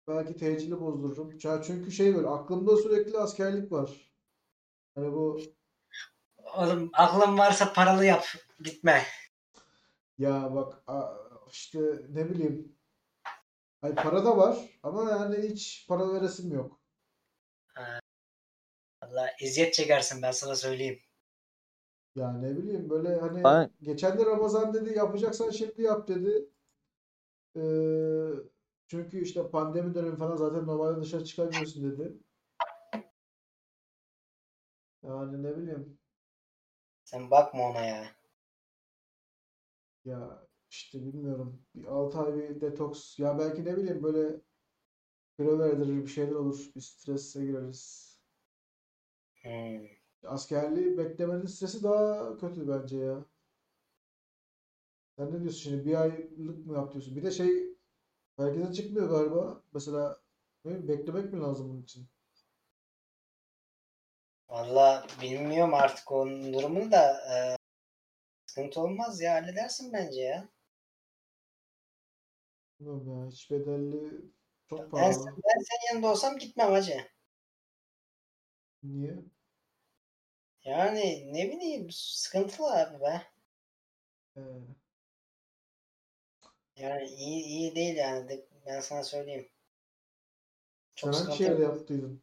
belki tecili bozdururum. Ya çünkü şey böyle aklımda sürekli askerlik var. Hani bu
Oğlum aklın varsa paralı yap. Gitme.
ya bak a- işte ne bileyim. Hani para da var ama yani hiç para veresim yok.
Allah eziyet çekersin ben sana söyleyeyim.
Ya ne bileyim böyle hani
Ben-
geçen de Ramazan dedi yapacaksan şimdi yap dedi. Ee, çünkü işte pandemi dönemi falan zaten normalde dışarı çıkamıyorsun dedi. Yani ne bileyim
Sen bakma ona ya.
ya işte bilmiyorum. Bir 6 ay bir detoks ya belki ne bileyim böyle kilo verdirir bir şeyler olur. Bir strese gireriz.
Hmm.
Askerliği beklemenin stresi daha kötü bence ya. Sen ne diyorsun şimdi? Bir aylık mı yap diyorsun? Bir de şey Herkese çıkmıyor galiba. Mesela ne beklemek mi lazım bunun için?
Valla bilmiyorum artık onun durumunu da e, sıkıntı olmaz ya halledersin bence ya.
Bilmiyorum ya. Hiç bedelli çok
Ben,
pahalı.
ben senin yanında olsam gitmem hacı.
Niye?
Yani ne bileyim sıkıntılı abi be.
Ee,
Yani iyi iyi değil yani ben sana söyleyeyim.
sen
Çok
hangi
sıkıntı
şehirde yaptıydın?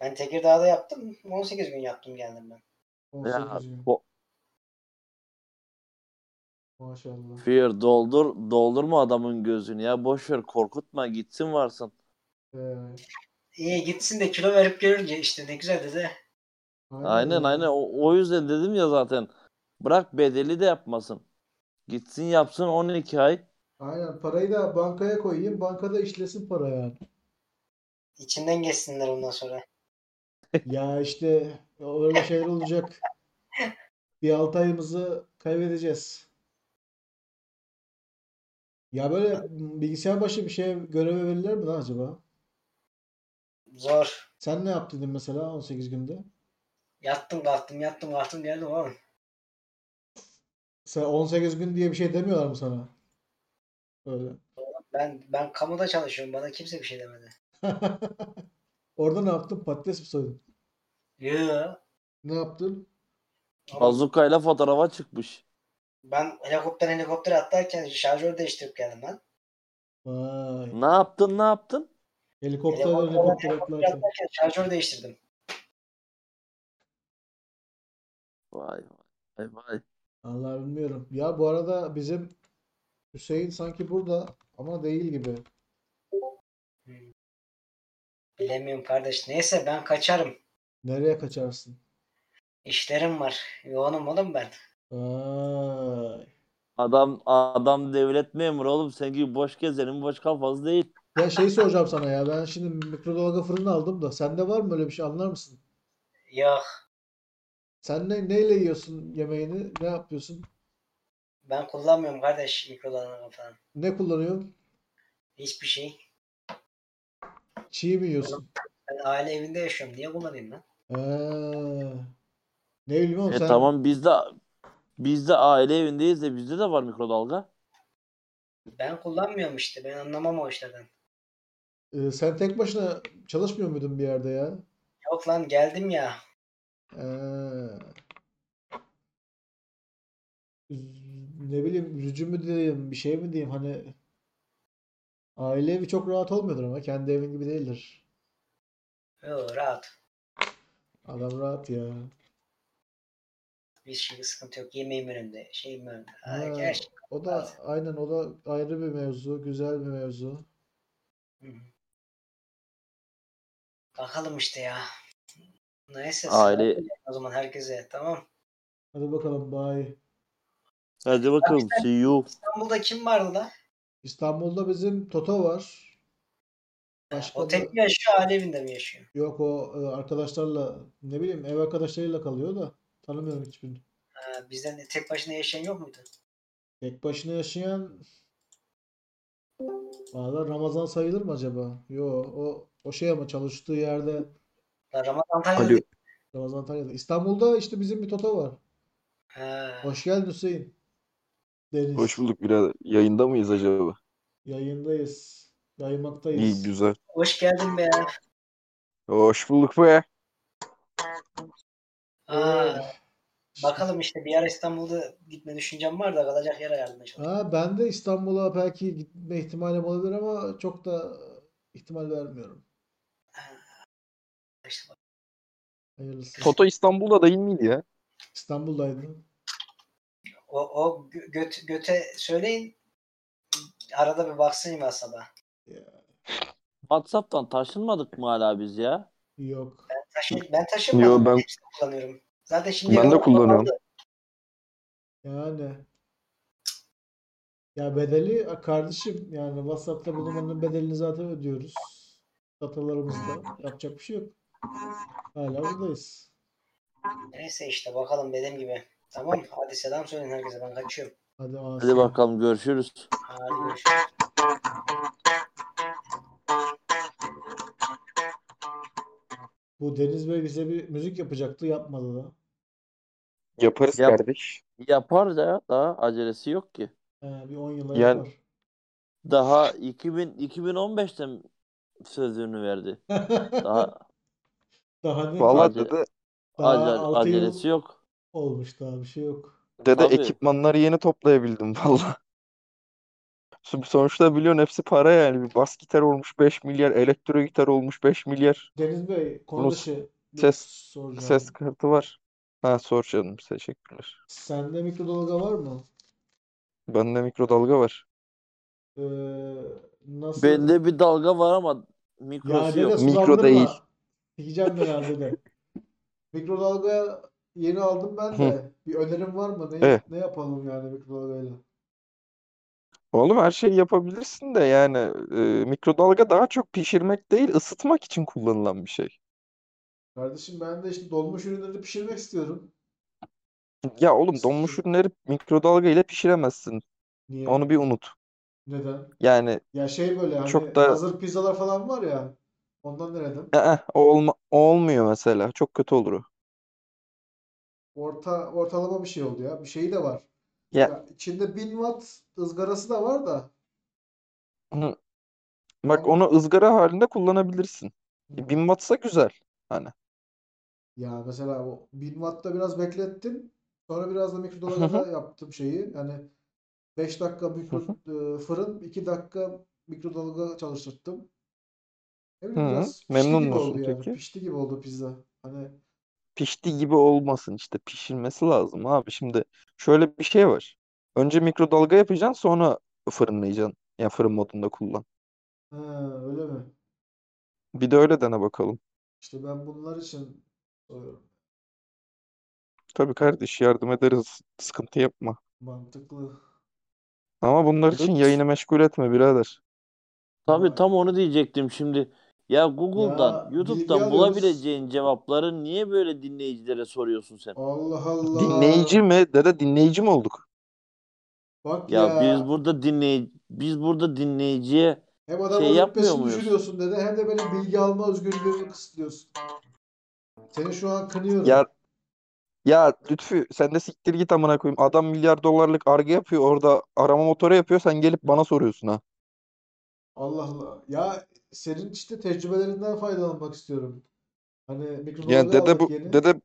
Ben Tekirdağ'da yaptım. 18 gün yaptım geldim ben.
18
Ya
gün.
o
Maşallah.
fear doldur doldurma adamın gözünü ya boş ver korkutma gitsin varsın.
Ee,
İyi gitsin de kilo verip görünce işte ne güzel dedi.
Aynen
ya.
aynen o, o yüzden dedim ya zaten bırak bedeli de yapmasın. Gitsin yapsın 12 ay.
Aynen. Parayı da bankaya koyayım. Bankada işlesin para yani.
İçinden geçsinler ondan sonra. [LAUGHS]
Ya işte öyle şeyler olacak. Bir 6 ayımızı kaybedeceğiz. Ya böyle bilgisayar başı bir şeye göreve verirler mi lan acaba?
Zor.
Sen ne yaptın mesela 18 günde?
Yattım kalktım yattım kalktım geldim oğlum.
Sen 18 gün diye bir şey demiyorlar mı sana? Öyle.
Ben ben kamuda çalışıyorum. Bana kimse bir şey demedi. [LAUGHS]
Orada ne yaptın? Patates mi soydun?
Yoo.
Ne yaptın?
Bazukayla fotoğrafa çıkmış.
ben helikopter helikopter atlarken şarjör değiştirip geldim lan.
Vay.
Ne yaptın ne yaptın?
Helikopterden
Helikopter,
helikopter
helikopter
atlarken.
atlarken şarjör değiştirdim.
Vay vay vay.
Allah bilmiyorum. Ya bu arada bizim Hüseyin sanki burada ama değil gibi.
Bilemiyorum kardeş. Neyse ben kaçarım.
Nereye kaçarsın?
İşlerim var. Yoğunum oğlum ben.
Vay.
Adam adam devlet memuru oğlum sen gibi boş gezenin boş kafası değil.
Ya şey soracağım sana ya. Ben şimdi mikrodalga fırın aldım da. Sende var mı öyle bir şey anlar mısın?
Yok.
Sen ne, neyle yiyorsun yemeğini? Ne yapıyorsun?
Ben kullanmıyorum kardeş mikrodalga falan.
Ne kullanıyorsun?
Hiçbir şey.
Çiğ mi yiyorsun?
Ben aile evinde yaşıyorum. Niye kullanayım lan?
Ee, ne bileyim oğlum
E
sen
tamam biz de biz de aile evindeyiz de bizde de var mikrodalga.
Ben kullanmıyorum işte. Ben anlamam o işlerden.
e, sen tek başına çalışmıyor muydun bir yerde ya?
Yok lan geldim ya.
Ee, ne bileyim üzücü mü diyeyim bir şey mi diyeyim hani aile evi çok rahat olmuyordur ama kendi evin gibi değildir.
Yo, rahat.
Adam rahat ya.
Bir şey sıkıntı yok. Yemeğim önümde. Şeyim önümde.
Ha,
Ha,
o da aynen o da ayrı bir mevzu, güzel bir mevzu.
Hı hı. Bakalım işte ya. Neyse.
Aile-
o zaman herkese. Tamam.
Hadi bakalım bye.
Hadi bakalım see you.
İstanbul'da kim vardı da?
İstanbul'da bizim Toto var. Başka
O tek mi yaşıyor, aile evinde mi yaşıyor?
yok o e, arkadaşlarla ne bileyim ev arkadaşlarıyla kalıyor da tanımıyorum hiçbirini.
Ha, bizden de tek başına yaşayan yok muydu?
Tek başına yaşayan Valla Ramazan sayılır mı acaba? Yo o o şey ama çalıştığı yerde
Ramazan Antalya'da
Alo.
Ramazan Antalya'da. İstanbul'da işte bizim bir Toto var.
Ha,
Hoş geldin Hüseyin. Deniz.
Hoş bulduk birader. Yayında mıyız acaba?
Yayındayız.
İyi
Yayınmaktayız.
güzel.
hoş geldin be ya.
Hoş bulduk be.
Ee,
bakalım işte bir ara İstanbul'da gitme düşüncem var da kalacak yer ayarlamaya çalışıyorum.
Ha, ben de İstanbul'a belki gitme ihtimalim olabilir ama çok da ihtimal vermiyorum.
İşte
Hayırlısı.
Toto İstanbul'da değil miydi ya?
İstanbul'daydım.
o, o gö- göt, göte söyleyin. Arada bir baksın WhatsApp'a.
WhatsApp'tan taşınmadık mı hala biz ya?
Yok.
Taşı, ben taşınmadım.
Yo ben
Hepsini kullanıyorum. Zaten şimdi
ben de kullanıyorum.
Yani ya bedeli kardeşim yani WhatsApp'ta bulunmanın bedelini zaten ödüyoruz. Datalarımızda. Yapacak bir şey yok. Hala buradayız.
Neyse işte bakalım dediğim gibi. Tamam hadi selam söyleyin herkese ben kaçıyorum.
Hadi
Hadi
Asya.
bakalım görüşürüz.
Hadi görüşürüz.
Bu Deniz Bey bize bir müzik yapacaktı, yapmadı da.
Yaparız
Yap.
kardeş.
Yapar da daha acelesi yok ki.
He, bir 10 yıla
Yani-
yapar.
Daha 2000 2015'te sözünü verdi. [LAUGHS] Daha
Daha ne?
Vallahi
Acele-
dede,
Daha
acele,
6 yıl
acelesi yok.
olmuş daha bir şey yok.
dede
Tabii.
ekipmanları yeni toplayabildim valla. Son- Sonuçta biliyorsun hepsi para yani. Bir bas gitar olmuş 5 milyar, elektro gitar olmuş 5 milyar.
Deniz Bey, konu
Bunun
dışı bir
ses-
soracağım.
Ses kartı var. Ha sor canım teşekkürler.
Sende mikrodalga var mı?
Bende mikrodalga var.
Ee, nasıl?
Bende bir dalga var ama
Ya
mikrosu
dede
yok.
Mikro değil.
Diyeceğim ben abi de. Mikrodalga yeni aldım ben de. Bir önerim var mı? Ne,
Evet.
ne yapalım yani mikrodalgayla?
Oğlum her şeyi yapabilirsin de yani e, mikrodalga daha çok pişirmek değil ısıtmak için kullanılan bir şey.
Kardeşim ben de işte dolmuş ürünleri pişirmek istiyorum.
Ya oğlum donmuş ürünleri mikrodalga ile pişiremezsin.
Niye?
Onu bir unut.
Neden?
Yani
Ya şey böyle hani
Çok da-
hazır pizzalar falan var ya. Ondan denedim.
o, olma, o olmuyor mesela. Çok kötü olur o.
Orta ortalama bir şey oldu ya. Bir şeyi de var.
Ya-
Ya içinde 1000 watt ızgarası da var da.
Hı. Bak
Yani-
onu ızgara halinde kullanabilirsin.
Hı.
1000 wattsa güzel. Hani.
Ya mesela o 1000 wattta biraz beklettim. Sonra biraz da mikrodalgada yaptım şeyi. Yani 5 dakika mikro e, fırın, 2 dakika mikrodalga çalıştırdım. Ne bileyim
Hı,
biraz pişti
memnun
gibi
musun
oldu yani.
peki?
Pişti gibi oldu pizza. Hani
Pişti gibi olmasın işte pişirmesi lazım abi. Şimdi şöyle bir şey var. Önce mikrodalga yapacaksın sonra fırınlayacaksın. Ya fırın modunda kullan.
ha, öyle mi?
Bir de öyle dene bakalım.
İşte ben bunlar için soruyorum.
Tabii kardeş yardım ederiz. Sıkıntı yapma.
Mantıklı.
Ama bunlar için
Evet.
yayını meşgul etme birader.
Tabii
Ama-
tam onu diyecektim şimdi. Ya Google'dan,
Ya,
YouTube'dan bulabileceğin cevapları niye böyle dinleyicilere soruyorsun sen?
Allah Allah.
Dinleyici mi? Dede dinleyici mi olduk?
Bak
Ya
ya.
biz burada dinley biz burada dinleyiciye
Hem adamın
şey yapmıyor muyuz?
düşürüyorsun dedi hem de benim bilgi alma özgürlüğümü kısıtlıyorsun. Seni şu an kınıyorum.
Ya ya Lütfü sen de siktir git amına koyayım. Adam milyar dolarlık arge yapıyor orada arama motoru yapıyor sen gelip bana soruyorsun ha.
Allah Allah. Ya senin işte tecrübelerinden faydalanmak istiyorum. Hani
Yani
mikrodalga
dede
aldık
bu
yeni.
dede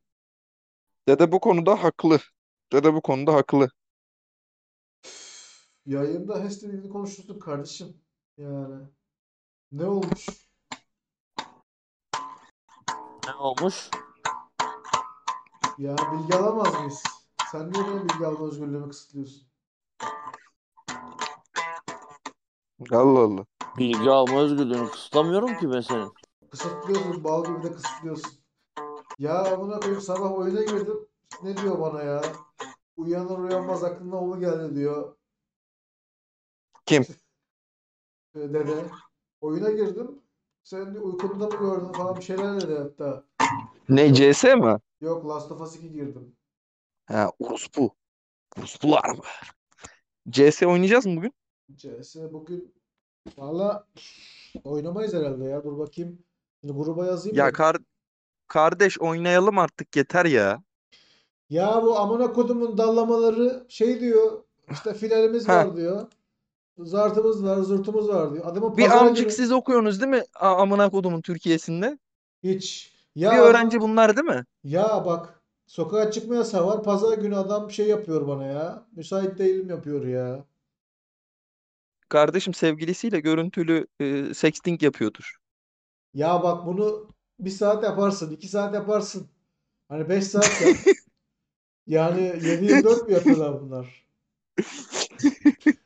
dede bu konuda haklı. Dede bu konuda haklı.
Yayında HES'le ilgili konuştuk kardeşim. Yani ne olmuş?
ne olmuş?
Ya bilgi alamaz mıyız? Sen niye benim bilgi alma özgürlüğümü kısıtlıyorsun?
Allah Allah.
Bilgi alma özgürlüğünü kısıtlamıyorum ki ben senin.
Kısıtlıyorsun, bal gibi de kısıtlıyorsun. Ya amına koyayım sabah oyuna girdim. Ne diyor bana ya? Uyanır uyanmaz aklına o mu geldi diyor.
Kim?
Ee, [LAUGHS] Dede. Oyuna girdim. Sen de uykunda mı gördün falan bir şeyler dedi hatta.
Ne CS mi?
Yok Last of Us 2 girdim.
Ha orospu. Orospular mı? CS oynayacağız mı bugün?
CS bugün valla oynamayız herhalde ya. Dur bakayım. Şimdi gruba yazayım
Ya
da.
kar kardeş oynayalım artık yeter ya.
Ya bu amına kodumun dallamaları şey diyor. İşte [LAUGHS] finalimiz var diyor. Zartımız var, zurtumuz var diyor. Adamın
Bir amcık
günü
siz okuyorsunuz değil mi? A amına kodumun Türkiye'sinde.
hiç. Ya
Bir öğrenci bunlar değil mi?
ya bak sokağa çıkma yasağı var. Pazar günü adam şey yapıyor bana ya. Müsait değilim yapıyor ya.
Kardeşim sevgilisiyle görüntülü e, sexting yapıyordur.
Ya bak bunu bir saat yaparsın, iki saat yaparsın. Hani beş saat yap. [LAUGHS] Yani 7-24 mü yapıyorlar bunlar? [LAUGHS]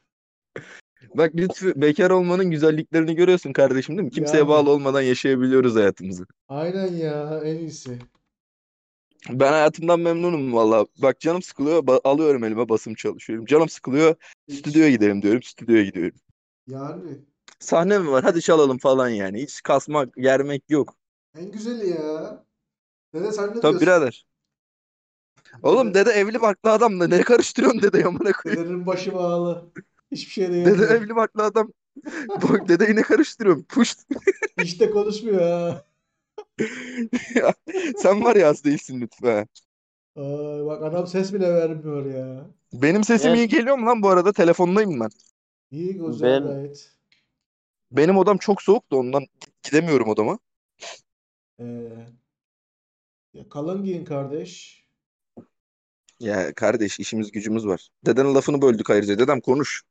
Bak Lütfü bekar olmanın güzelliklerini görüyorsun kardeşim değil mi? Kimseye
Yani.
bağlı olmadan yaşayabiliyoruz hayatımızı.
Aynen ya en iyisi.
Ben hayatımdan memnunum valla. Bak canım sıkılıyor ba- alıyorum elime basım çalışıyorum. Canım sıkılıyor stüdyoya gidelim diyorum stüdyoya gidiyorum.
Yani
Sahne mi var hadi çalalım falan yani. Hiç kasmak germek yok.
en güzeli ya. Dede sen ne
Tabii
diyorsun?
birader. Oğlum dede evli barklı adam da ne karıştırıyorsun dede amına koyayım.
Dedenin başı bağlı. Hiçbir şey
Dede
diyemiyor.
evli barklı adam Bak dede yine karıştırıyorum. Puşt.
Hiç de konuşmuyor ha. [LAUGHS]
Sen var ya az değilsin lütfen.
Ay, bak adam ses bile vermiyor ya.
Benim sesim
Ben-
iyi geliyor mu lan bu arada? Telefondayım ben.
İyi güzel
Ben-
gayet.
Benim odam çok soğuk da ondan gidemiyorum odama.
Ee, ya kalın giyin kardeş.
Ya kardeş işimiz gücümüz var. Dedenin lafını böldük ayrıca. Dedem konuş.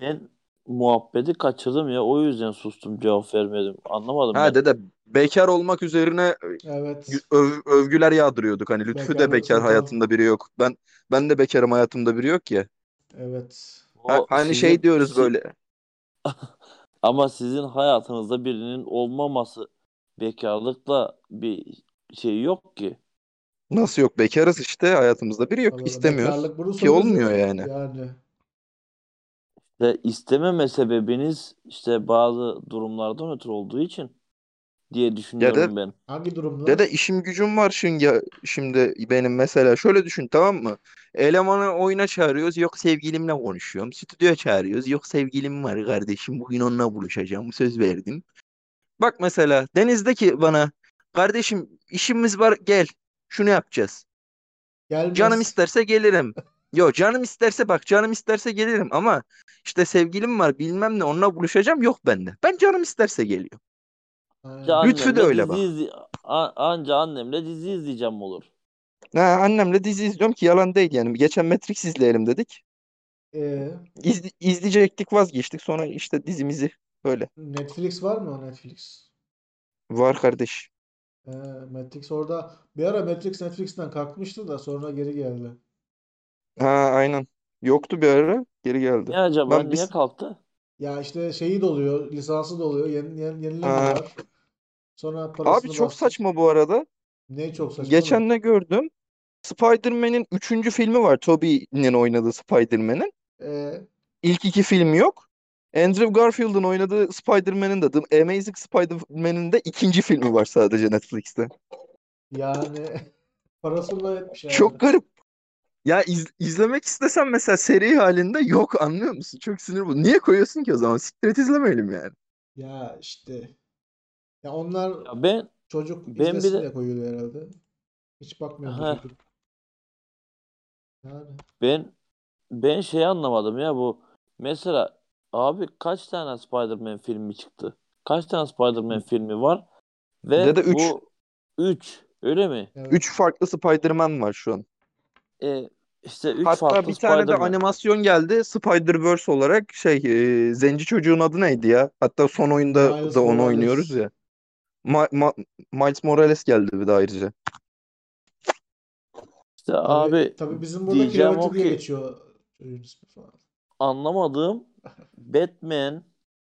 Ben muhabbeti kaçırdım ya. O yüzden sustum cevap vermedim. Anlamadım
Ha
ben.
dede bekar olmak üzerine
Evet.
öv- övgüler yağdırıyorduk. Hani Lütfü de
Bekarlık
bekar
sultan.
hayatında biri yok. Ben ben de bekarım hayatımda biri yok ya.
Evet.
Ha-
O
hani
sizin-
şey diyoruz böyle. [LAUGHS]
Ama sizin hayatınızda birinin olmaması bekarlıkla bir şey yok ki.
Nasıl yok bekarız işte hayatımızda biri yok.
Allah
İstemiyoruz. Ki olmuyor
zaten.
yani.
Yani.
Ve istememe sebebiniz işte bazı durumlardan ötürü olduğu için diye düşünüyorum ben.
Hangi durumda?
Dede işim gücüm var şimdi, şimdi benim mesela şöyle düşün tamam mı? Elemanı oyuna çağırıyoruz yok sevgilimle konuşuyorum. Stüdyoya çağırıyoruz yok sevgilim var kardeşim bugün onunla buluşacağım söz verdim. Bak mesela Deniz'de ki bana kardeşim işimiz var gel şunu yapacağız.
Gelmez.
Canım isterse gelirim. Yo canım isterse bak canım isterse gelirim ama işte sevgilim var bilmem ne onunla buluşacağım yok bende. Ben canım isterse geliyorum.
Ha.
Anca
Lütfü de öyle bak.
izle- A- anca annemle dizi izleyeceğim olur.
Ha, annemle dizi izliyorum ki yalan değil yani. Geçen Matrix izleyelim dedik.
Ee,
İzle, izleyecektik vazgeçtik sonra işte dizimizi böyle.
Netflix var mı o Netflix?
Var kardeş.
Ee, Matrix orada bir ara Matrix Netflix'ten kalkmıştı da sonra geri geldi.
Ha aynen. Yoktu bir ara geri geldi.
Ne acaba?
Ben
Niye
biz-
kalktı?
Ya işte şeyi doluyor, lisansı doluyor, yeni, yeni, yenilemiyorlar. Sonra
Abi
parasını
çok
bastı.
saçma bu arada.
Ne çok saçma oğlum?
Geçen ne gördüm? Spider-Man'in 3. filmi var. Tobey'nin oynadığı Spider-Man'in.
Ee,
İlk iki filmi yok. Andrew Garfield'ın oynadığı Spider-Man'in de The Amazing Spider-Man'in de ikinci filmi var sadece Netflix'te.
yani [LAUGHS] parasını etmiş yani.
Çok garip. Ya iz- izlemek istesem mesela seri halinde yok anlıyor musun? Çok sinir bu. Niye koyuyorsun ki o zaman? Siktir et izlemeyelim yani.
Ya işte. Ya onlar
Ya ben
çocuk
ben bir
izlesin
de-
diye koyuyor herhalde. Hiç bakmıyor çocuk. Yani.
ben ben şey anlamadım ya bu. Mesela abi kaç tane Spider-Man filmi çıktı? Kaç tane Spider-Man filmi var? Ve
Dede üç.
bu 3 öyle mi?
Evet.
Üç farklı Spider-Man var şu an.
E, işte 3
Hatta
farklı
bir tane de
Spider-Man.
animasyon geldi. Spider-Verse olarak şey e, Zenci çocuğun adı neydi ya? Hatta son oyunda
Miles
da onu
Morales.
oynuyoruz ya. Ma- Ma- Miles Morales geldi bir de ayrıca.
İşte
Tabii,
abi
tabii bizim burada
diyeceğim o
diye
ki
geçiyor
anlamadığım [LAUGHS] Batman,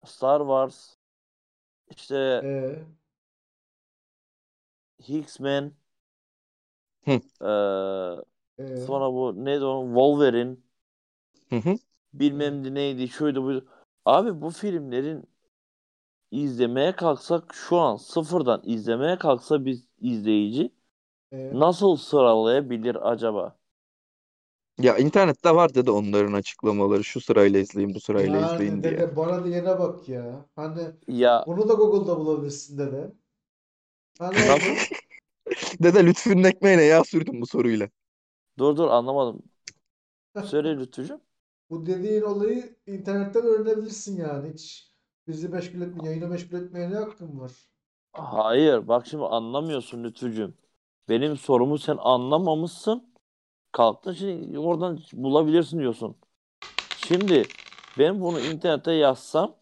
Star Wars, işte
Ee,
Hı.
eee,
ee,
sonra bu neydi o Wolverine,
Hı hı.
bilmem ne neydi, şuydu buydu. Abi bu filmlerin izlemeye kalksak şu an sıfırdan izlemeye kalksa biz izleyici
ee,
nasıl sıralayabilir acaba?
Ya internette var dedi onların açıklamaları. Şu sırayla izleyin, bu sırayla
yani
izleyin diye.
dede bana diyene bak ya. Hani
Ya
bunu da Google'da bulabilirsin dede. Hani? [LAUGHS]
Dede Lütfü'nün ekmeğine yağ sürdüm bu soruyla.
Dur dur anlamadım. [LAUGHS] Söyle Lütfücüğüm.
bu dediğin olayı internetten öğrenebilirsin yani. Hiç bizi meşgul etme, yayını meşgul etmeye ne hakkın var?
Hayır bak şimdi anlamıyorsun Lütfücüğüm. Benim sorumu sen anlamamışsın. Kalktın şimdi oradan bulabilirsin diyorsun. Şimdi ben bunu internete yazsam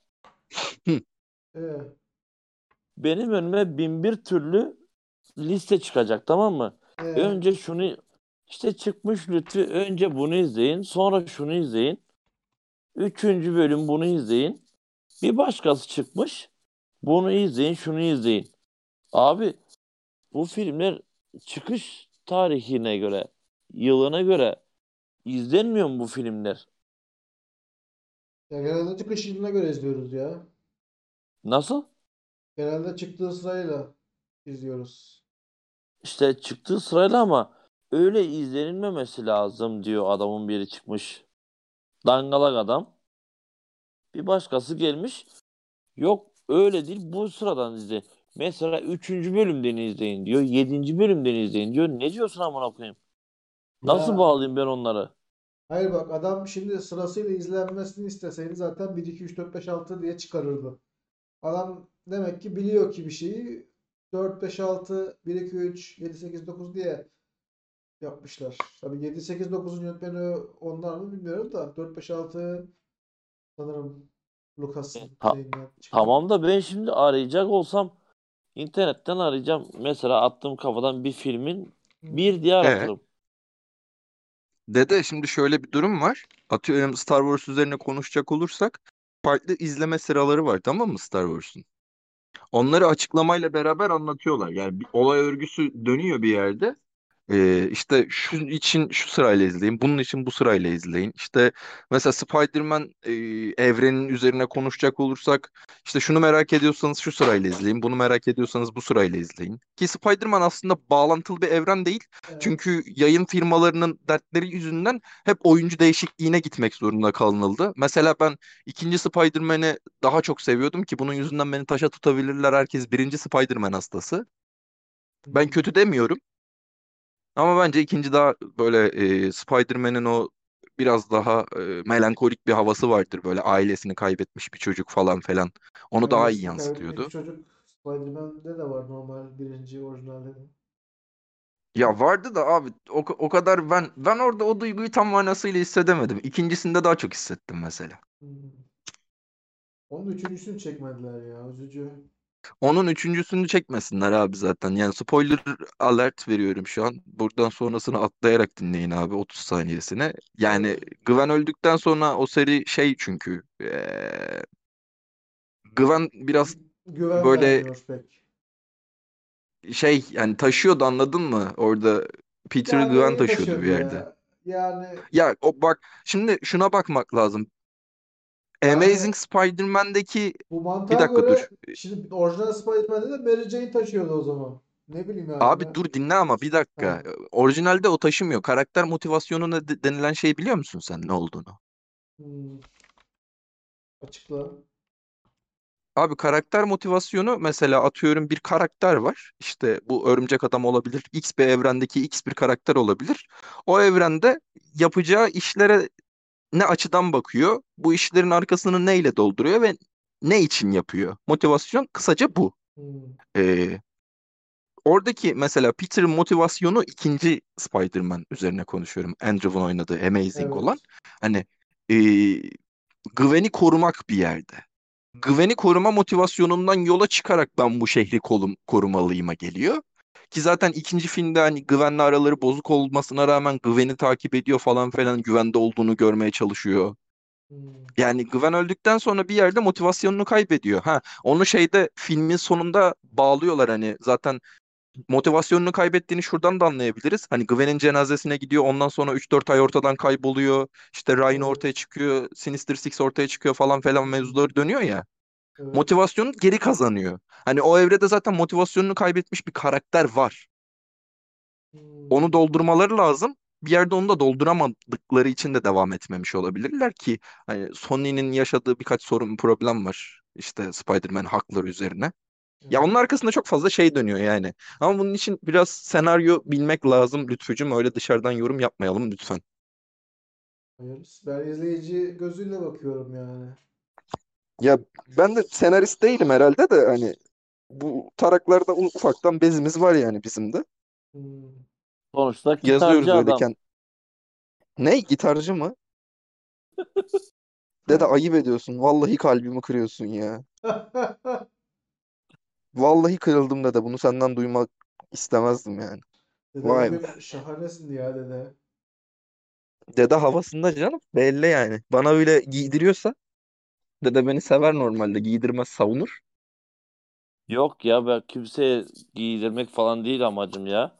[LAUGHS]
Ee,
benim önüme bin bir türlü liste çıkacak tamam mı?
ee,
Önce şunu işte çıkmış Lütfü önce bunu izleyin sonra şunu izleyin. Üçüncü bölüm bunu izleyin. Bir başkası çıkmış. Bunu izleyin şunu izleyin. Abi bu filmler çıkış tarihine göre yılına göre izlenmiyor mu bu filmler?
ya genelde çıkış yılına göre izliyoruz ya.
Nasıl?
Genelde çıktığı sırayla izliyoruz.
İşte çıktığı sırayla ama öyle izlenilmemesi lazım diyor adamın biri çıkmış. Dangalak adam. Bir başkası gelmiş. Yok öyle değil bu sıradan izle. Mesela 3. bölümden izleyin diyor. 7. bölümden izleyin diyor. Ne diyorsun amına koyayım? Nasıl
Ya-
bağlayayım ben onları?
Hayır bak adam şimdi sırasıyla izlenmesini isteseydi zaten 1 2 3 4 5 6 diye çıkarırdı. Adam demek ki biliyor ki bir şeyi 4 5 6 1 2 3 7 8 9 diye yapmışlar. Tabii 7 8 9'un yönetmeni onlar mı bilmiyorum da 4 5 6 sanırım Lucas'ın
Ta-
şeyinden çıktı.
Tamam da ben şimdi arayacak olsam internetten arayacağım. Mesela attığım kafadan bir filmin bir diye aratırım.
Dede şimdi şöyle bir durum var. Atıyorum Star Wars üzerine konuşacak olursak farklı izleme sıraları var tamam mı Star Wars'un? Onları açıklamayla beraber anlatıyorlar. Yani bir olay örgüsü dönüyor bir yerde. Ee, işte şu için şu sırayla izleyin, bunun için bu sırayla izleyin. İşte mesela Spider-Man e, evrenin üzerine konuşacak olursak işte şunu merak ediyorsanız şu sırayla izleyin, bunu merak ediyorsanız bu sırayla izleyin. Ki Spider-Man aslında bağlantılı bir evren değil.
Evet.
Çünkü yayın firmalarının dertleri yüzünden hep oyuncu değişikliğine gitmek zorunda kalınıldı. Mesela ben ikinci Spider-Man'i daha çok seviyordum ki bunun yüzünden beni taşa tutabilirler. Herkes birinci Spider-Man hastası. Ben kötü demiyorum. Ama bence ikinci daha böyle e, Spider-Man'in o biraz daha e, melankolik bir havası vardır. Böyle ailesini kaybetmiş bir çocuk falan filan. Onu daha iyi yansıtıyordu.
Çocuk Spider-Man'de de var normal birinci orijinalde de.
Ya vardı da abi o, o kadar ben ben orada o duyguyu tam manasıyla hissedemedim. İkincisinde daha çok hissettim mesela.
Hmm. Onun üçüncüsünü çekmediler ya. Üzücü.
Onun üçüncüsünü çekmesinler abi zaten. Yani spoiler alert veriyorum şu an. Buradan sonrasını atlayarak dinleyin abi 30 saniyesine. Yani Gwen öldükten sonra o seri şey çünkü eee Gwen biraz
Güven
böyle şey yani taşıyordu anladın mı? Orada Peter
Yani
Gwen taşıyordu
taşıyordu
bir yerde.
ya. Yani
Ya o bak şimdi şuna bakmak lazım. Amazing Spider-Man'deki
bu
bir
mantığa
dakika
göre
dur.
şimdi orijinal Spider-Man'de de Mary Jane taşıyordu o zaman. Ne bileyim yani.
Abi
ben-
dur dinle ama bir dakika.
Ha.
Orijinalde o taşımıyor. Karakter motivasyonu ne de- denilen şey biliyor musun sen ne olduğunu?
Hmm. Açıkla.
Abi karakter motivasyonu mesela atıyorum bir karakter var. İşte bu örümcek adam olabilir. X bir evrendeki X bir karakter olabilir. O evrende yapacağı işlere ne açıdan bakıyor? Bu işlerin arkasını neyle dolduruyor ve ne için yapıyor? Motivasyon kısaca bu.
Hmm.
Ee, oradaki mesela Peter'ın motivasyonu ikinci Spider-Man üzerine konuşuyorum. Andrew'un oynadığı Amazing
Evet.
olan. Hani ee, Gwen'i korumak bir yerde. Gwen'i koruma motivasyonundan yola çıkarak ben bu şehri kolum, korumalıyıma geliyor. Ki zaten ikinci filmde hani Gwen'le araları bozuk olmasına rağmen Gwen'i takip ediyor falan filan güvende olduğunu görmeye çalışıyor.
Hmm.
Yani Gwen öldükten sonra bir yerde motivasyonunu kaybediyor. Ha, onu şeyde filmin sonunda bağlıyorlar hani zaten motivasyonunu kaybettiğini şuradan da anlayabiliriz. Hani Gwen'in cenazesine gidiyor ondan sonra 3-4 ay ortadan kayboluyor. İşte
Evet.
ortaya çıkıyor, Sinister Six ortaya çıkıyor falan falan mevzuları dönüyor ya.
Evet.
Motivasyonu geri kazanıyor. Hani o evrede zaten motivasyonunu kaybetmiş bir karakter var.
Hmm.
Onu doldurmaları lazım. Bir yerde onu da dolduramadıkları için de devam etmemiş olabilirler ki hani Sony'nin yaşadığı birkaç sorun problem var. İşte Spider-Man hakları üzerine. Ya onun arkasında çok fazla şey dönüyor yani. Ama bunun için biraz senaryo bilmek lazım Lütfücüm. Öyle dışarıdan yorum yapmayalım lütfen.
Ben izleyici gözüyle bakıyorum yani.
Ya ben de senarist değilim herhalde de hani bu taraklarda ufaktan bezimiz var yani bizim de.
Hmm.
Sonuçta
Yazıyoruz öyle
adam.
kend- Ne? Gitarcı mı? Dede ayıp ediyorsun. Vallahi kalbimi kırıyorsun ya. Vallahi kırıldım dede. Bunu senden duymak istemezdim yani.
Dede
Vay
bugün şahanesin ya dede.
Dede havasında canım. Belli yani. Bana öyle giydiriyorsa dede beni sever normalde. Giydirmez savunur.
Yok ya ben kimseye giydirmek falan değil amacım ya.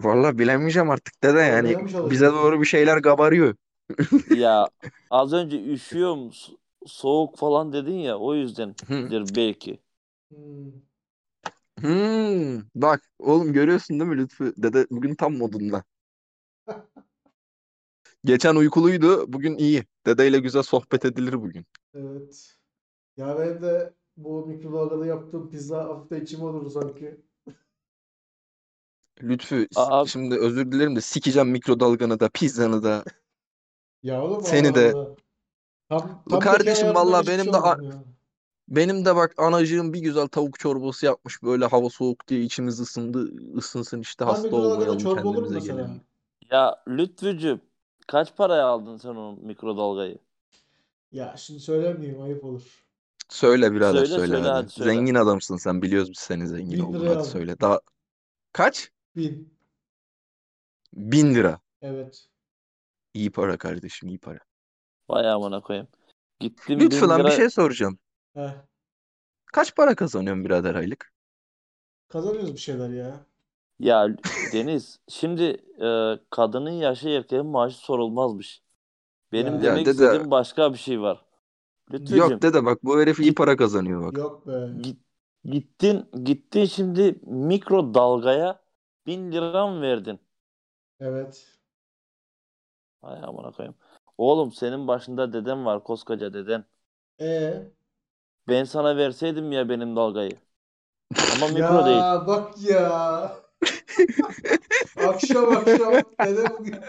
Vallahi bilemeyeceğim artık dede yani. Bize doğru bir şeyler kabarıyor. [LAUGHS]
Ya az önce üşüyorum so- soğuk falan dedin ya o yüzdendir belki.
Hmm.
Hmm, bak oğlum görüyorsun değil mi Lütfü? Dede bugün tam modunda. [LAUGHS] Geçen uykuluydu. Bugün iyi. Dedeyle güzel sohbet edilir bugün.
Evet. Ya benim de bu mikrodalgada yaptığım pizza hafif de içime olurdu sanki.
Lütfü
Aa,
şimdi özür dilerim de sikeceğim mikrodalganı da pizzanı da.
Ya oğlum
Seni de.
Allah. Tam,
Bu
tam
kardeşim
hayatımda
valla benim
şey
de
ya.
benim de bak anacığım bir güzel tavuk çorbası yapmış böyle hava soğuk diye içimiz ısındı ısınsın işte
Tam
hasta
mikrodalgada
olmayalım
çorba olur mu
kendimize
mesela?
gelelim.
ya Lütfücüğüm kaç paraya aldın sen o mikrodalgayı?
Ya şimdi söylemeyeyim ayıp olur.
Söyle birader
Söyle
söyle
söyle
hadi.
hadi söyle.
Zengin adamsın sen biliyoruz biz senin zengin
Bin
olduğunu
liraya
hadi
aldım.
söyle. Daha kaç?
Bin.
Bin lira.
Evet.
İyi para kardeşim iyi para.
Vay amına koyayım. Gittim bin
lan bir
lira
şey soracağım.
Heh.
Kaç para kazanıyorsun birader aylık?
Kazanıyoruz bir şeyler ya.
Ya Deniz şimdi e, kadının yaşı erkeğin maaşı sorulmazmış. Benim
Ya.
demek
dede
istediğim başka bir şey var. Lütfücüğüm
yok dede bak bu herif iyi
git
para kazanıyor bak.
Yok be.
git gittin gittin şimdi mikrodalgaya bin lira mı verdin?
Evet.
Ay amına koyayım. Oğlum senin başında deden var koskoca deden.
E
Ben sana verseydim ya benim dalgayı. Ama [LAUGHS] mikro değil.
ya bak ya. [LAUGHS] Akşam akşam dede bugün. [LAUGHS]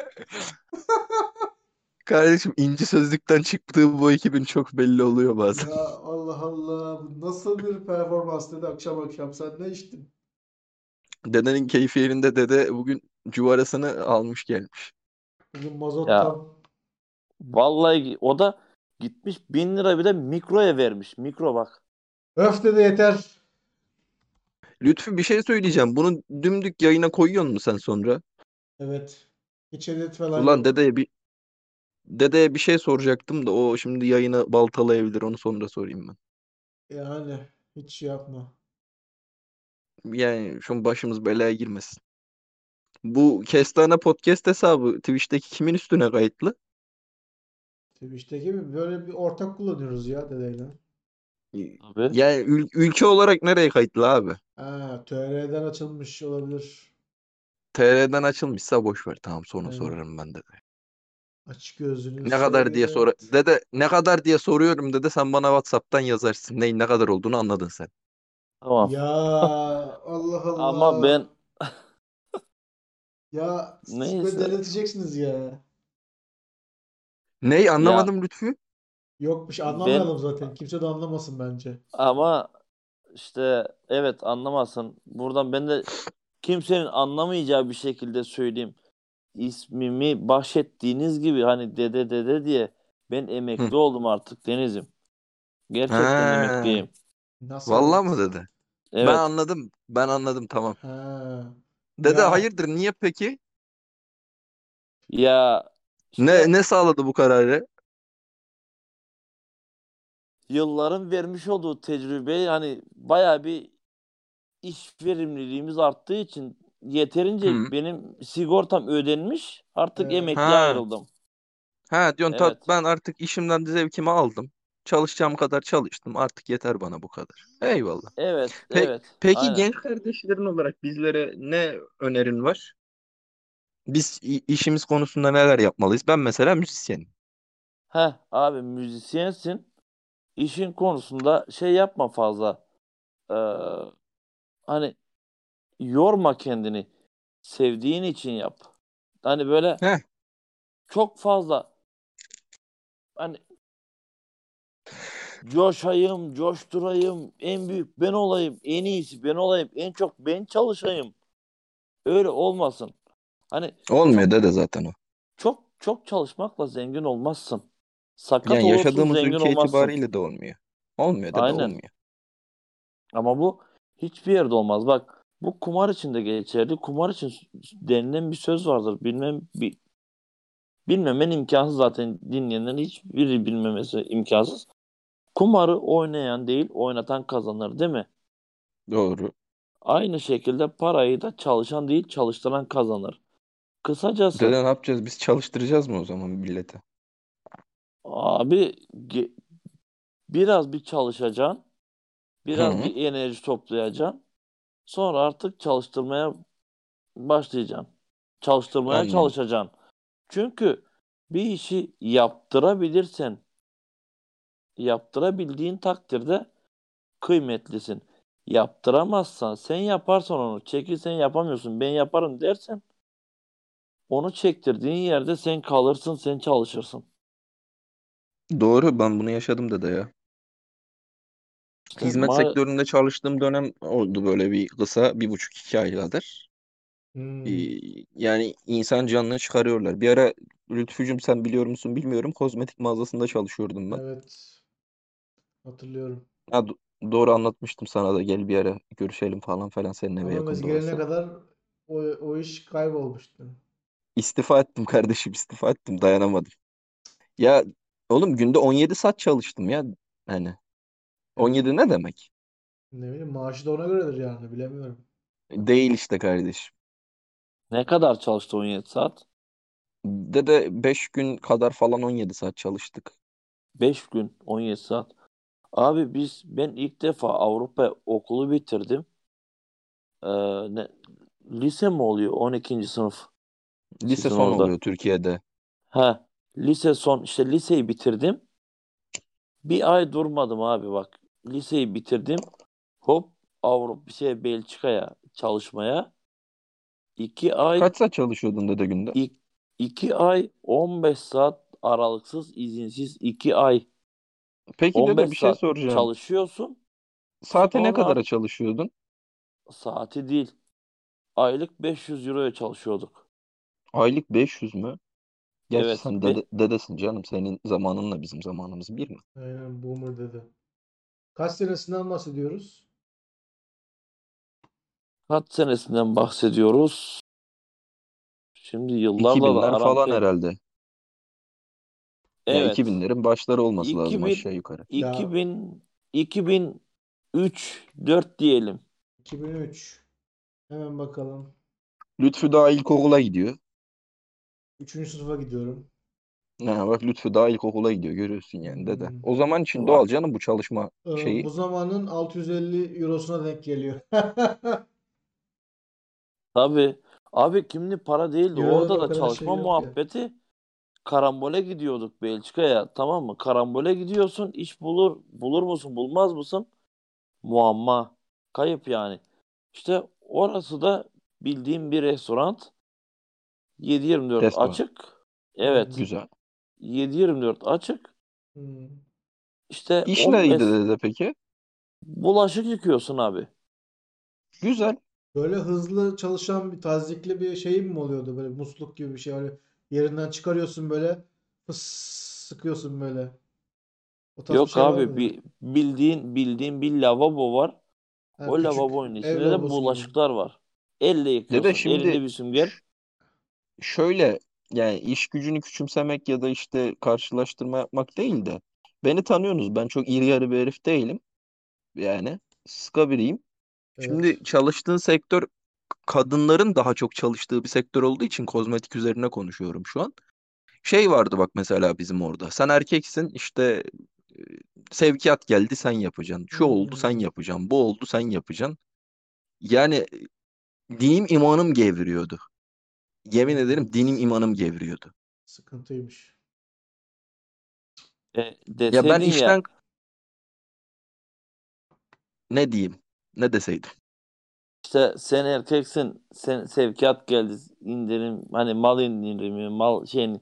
Kardeşim inci sözlükten çıktığı bu ekibin çok belli oluyor bazen.
Ya Allah Allah. Bu nasıl bir performans dedi akşam akşam. Sen ne içtin?
Dedenin keyfi yerinde dede bugün cuvarasını almış gelmiş.
Bugün mazot
Ya
tam.
vallahi o da gitmiş bin lira bir de mikroya vermiş. Mikro bak.
Öf dedi yeter.
Lütfü bir şey söyleyeceğim. Bunu dümdük yayına koyuyor musun sen sonra?
Evet. Hiç edit falan
Ulan dedeye bir dedeye bir şey soracaktım da o şimdi yayını baltalayabilir. Onu sonra sorayım ben.
Yani hiç şey yapma.
Yani şu başımız belaya girmesin. Bu Kestane Podcast hesabı Twitch'teki kimin üstüne kayıtlı?
Twitch'teki gibi böyle bir ortak kullanıyoruz ya dedeyle.
Tabii.
Yani ül- ülke olarak nereye kayıtlı abi?
Ha, TR'den açılmış olabilir.
TR'den açılmışsa boş ver. Tamam sonra
Aynen.
sorarım ben de.
Aç gözünü
Ne kadar diye sor dede ne kadar diye soruyorum dede sen bana WhatsApp'tan yazarsın. Neyin ne kadar olduğunu anladın sen.
Tamam.
Ya Allah [LAUGHS] Allah.
Ama ben
Ya siz
neyse.
delirteceksiniz ya.
Ney anlamadım Lütfü.
Bir şey
ben
anlamayalım zaten. Kimse de anlamasın bence.
ama işte evet anlamasın. Buradan ben de kimsenin anlamayacağı bir şekilde söyleyeyim. İsmimi bahşettiğiniz gibi hani dede dede diye ben
Hı.
emekli oldum artık Deniz'im. Gerçekten
Ha.
emekliyim.
Nasıl
Vallahi
evet?
mı dedi? Ben
Evet.
anladım. Ben anladım tamam.
Ha.
Dede
Ya
hayırdır niye peki?
Ya
Ne
işte
ne sağladı bu kararı?
Yılların vermiş olduğu tecrübe hani bayağı bir iş verimliliğimiz arttığı için yeterince
Hı.
benim sigortam ödenmiş. Artık
Evet.
emekliye
Ha.
ayrıldım.
Ha diyorsun tat
Evet.
ben artık işimden de zevkimi aldım. Çalışacağım kadar çalıştım. Artık yeter bana bu kadar. Eyvallah.
Evet,
Pe
evet.
peki
Aynen.
genç kardeşlerin olarak bizlere ne önerin var? Biz işimiz konusunda neler yapmalıyız? Ben mesela müzisyenim.
Heh, abi müzisyensin. İşin konusunda şey yapma fazla. Ee, hani yorma kendini. Sevdiğin için yap. Hani böyle
Heh.
çok fazla hani coşayım, coşturayım, en büyük ben olayım, en iyisi ben olayım, en çok ben çalışayım. Öyle olmasın. Hani
Olmuyor
çok
dede zaten o.
çok çok çalışmakla zengin olmazsın. Sakat
Yani
olursun,
yaşadığımız
zengin
ülke
olmazsın.
itibariyle de olmuyor. Olmuyor dede
Aynen.
olmuyor.
Ama bu hiçbir yerde olmaz. Bak bu kumar için de geçerli. Kumar için denilen bir söz vardır. Bilmem bir bilmemen imkansız zaten dinleyenlerin hiçbiri bilmemesi imkansız. Kumarı oynayan değil, oynatan kazanır, değil mi?
Doğru.
Aynı şekilde parayı da çalışan değil, çalıştıran kazanır. Kısacası
Dede ne yapacağız? Biz çalıştıracağız mı o zaman millete?
Abi ge- biraz bir çalışacaksın, biraz
Hı.
bir enerji toplayacaksın. Sonra artık çalıştırmaya başlayacaksın. Çalıştırmaya
Anladım.
çalışacaksın. Çünkü bir işi yaptırabilirsen yaptırabildiğin takdirde kıymetlisin. Yaptıramazsan sen yaparsan onu çekil sen yapamıyorsun ben yaparım dersen onu çektirdiğin yerde sen kalırsın sen çalışırsın.
Doğru ben bunu yaşadım dede ya.
İşte
Hizmet
ma-
sektöründe çalıştığım dönem oldu böyle bir kısa bir buçuk iki ay kadar.
Hmm.
Ee, yani insan canını çıkarıyorlar. Bir ara Lütfücüm sen biliyor musun bilmiyorum kozmetik mağazasında çalışıyordum ben.
Evet. Hatırlıyorum.
Ha, do- doğru anlatmıştım sana da gel bir ara görüşelim falan falan senin eve
biz
yakında
gelene
olsa.
kadar o, o iş kaybolmuştu.
İstifa ettim kardeşim istifa ettim dayanamadım. Ya oğlum günde 17 saat çalıştım ya hani. 17 ne demek?
Ne bileyim maaşı da ona göredir yani bilemiyorum.
Değil işte kardeşim.
ne kadar çalıştı 17 saat?
De de 5 gün kadar falan 17 saat çalıştık.
5 gün 17 saat. Abi biz ben ilk defa Avrupa okulu bitirdim. Ee, ne, lise mi oluyor 12. sınıf?
Lise
Sizin
son
orada.
oluyor Türkiye'de.
Ha, lise son işte liseyi bitirdim. Bir ay durmadım abi bak. Liseyi bitirdim. Hop Avrupa şey Belçika'ya çalışmaya. 2 ay
Kaç saat çalışıyordun dede günde?
İk, iki ay 15 saat aralıksız izinsiz 2 ay
Peki dede
15
bir şey soracağım.
çalışıyorsun.
Saate ne
Sonra
kadara çalışıyordun?
saati değil. Aylık 500 euroya çalışıyorduk.
Aylık 500 mü? Gerçi
Evet.
sen dede, dedesin canım. Senin zamanınla bizim zamanımız bir mi?
Aynen boomer dedi. Kaç senesinden bahsediyoruz?
kaç senesinden bahsediyoruz? Şimdi yıllarla da
2000'ler
aram
falan
pek.
herhalde. Ya
Evet.
2000'lerin başları olması lazım
2000
aşağı yukarı.
Ya
2000 2003 4 diyelim.
2003. Hemen bakalım.
Lütfü daha ilkokula gidiyor.
Üçüncü sınıfa gidiyorum.
Ha, bak Lütfü daha ilkokula gidiyor görüyorsun yani dede.
Hmm.
O zaman için doğal canım bu çalışma
Ee,
şeyi.
bu zamanın 650 eurosuna denk geliyor. [LAUGHS]
tabii. Abi kimli para değildi.
Euro'da
Orada
o
da
kadar şey
çalışma
yok ya.
muhabbeti karambole gidiyorduk Belçika'ya tamam mı? Karambole gidiyorsun iş bulur bulur musun bulmaz mısın? Muamma. Kayıp yani. İşte orası da bildiğim bir restoran. 7-24
Restoran.
açık. Evet.
Güzel.
7-24 açık.
Hmm.
İşte
İş
15
neydi dede peki?
bulaşık yıkıyorsun abi.
Güzel.
Böyle hızlı çalışan bir tazikli bir şey mi oluyordu? Böyle musluk gibi bir şey. Öyle yerinden çıkarıyorsun böyle fıs sıkıyorsun böyle. O tarz bir
Yok
şey
abi bir bildiğin bildiğin bir lavabo var.
Ha,
O
küçük
lavabonun içinde de
lavabosu gibi.
bulaşıklar var. Elle
Dede
yıkıyorsun.
şimdi
Elinde bir sünger.
Şöyle yani iş gücünü küçümsemek ya da işte karşılaştırma yapmak değil de beni tanıyorsunuz. Ben çok iri yarı bir herif değilim. Yani sıska biriyim.
Evet.
Şimdi çalıştığın sektör kadınların daha çok çalıştığı bir sektör olduğu için kozmetik üzerine konuşuyorum şu an. Şey vardı bak mesela bizim orada. Sen erkeksin işte sevkiyat geldi sen yapacaksın. Şu oldu sen yapacaksın. Bu oldu sen yapacaksın. Yani dinim imanım gevriyordu. Yemin ederim dinim imanım gevriyordu.
Sıkıntıymış.
E,
Ya ben
deseydin ya
işten ne diyeyim? Ne deseydim?
işte sen erkeksin sen sevkiyat geldi indirim hani mal indirimi mal şeyini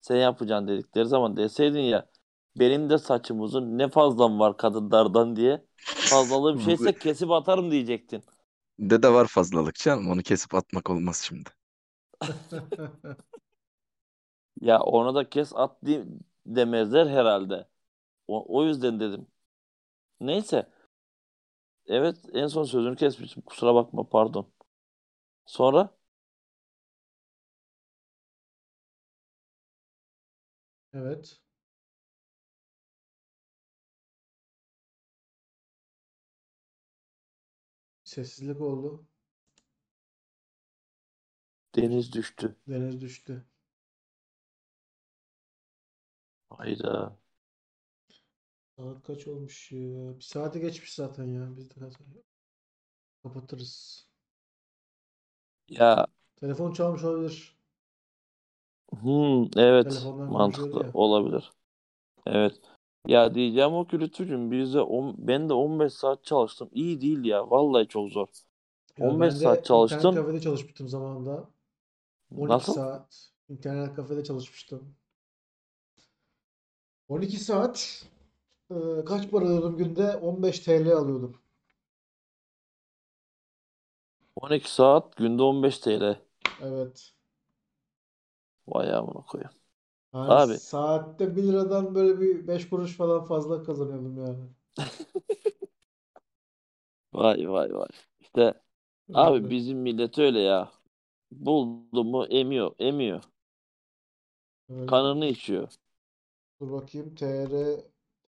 sen yapacaksın dedikleri zaman deseydin ya benim de saçım uzun ne fazlam var kadınlardan diye fazlalığı bir şeyse kesip atarım diyecektin.
Dede var fazlalık canım. Onu kesip atmak olmaz şimdi. [LAUGHS]
Ya ona da kes at demezler herhalde. O, o yüzden dedim. Neyse. Evet en son sözünü kesmişim. Kusura bakma pardon. Sonra
Evet. Sessizlik oldu.
Deniz düştü.
Deniz düştü.
Hayda.
Saat kaç olmuş ya? Bir saate geçmiş zaten ya. Biz de kapatırız.
Ya
Telefon çalmış olabilir.
Hmm, evet mantıklı
ya.
olabilir. Evet. Ya diyeceğim o ki Lütfücüğüm biz de on, ben de 15 saat çalıştım. İyi değil ya. Vallahi çok zor.
Ya
15
ben de
saat çalıştım.
kafede çalışmıştım zamanında. 12
Nasıl?
saat internet kafede çalışmıştım. 12 saat e, kaç para alıyordum günde? 15 TL alıyordum.
12 saat günde 15 TL.
Evet.
Vay amına koyayım.
Yani
Abi
saatte 1 liradan böyle bir 5 kuruş falan fazla kazanıyordum yani. [LAUGHS]
vay vay vay. İşte abi bizim millet öyle ya. Buldu mu emiyor, emiyor.
Öyle.
Kanını içiyor.
Dur bakayım. TR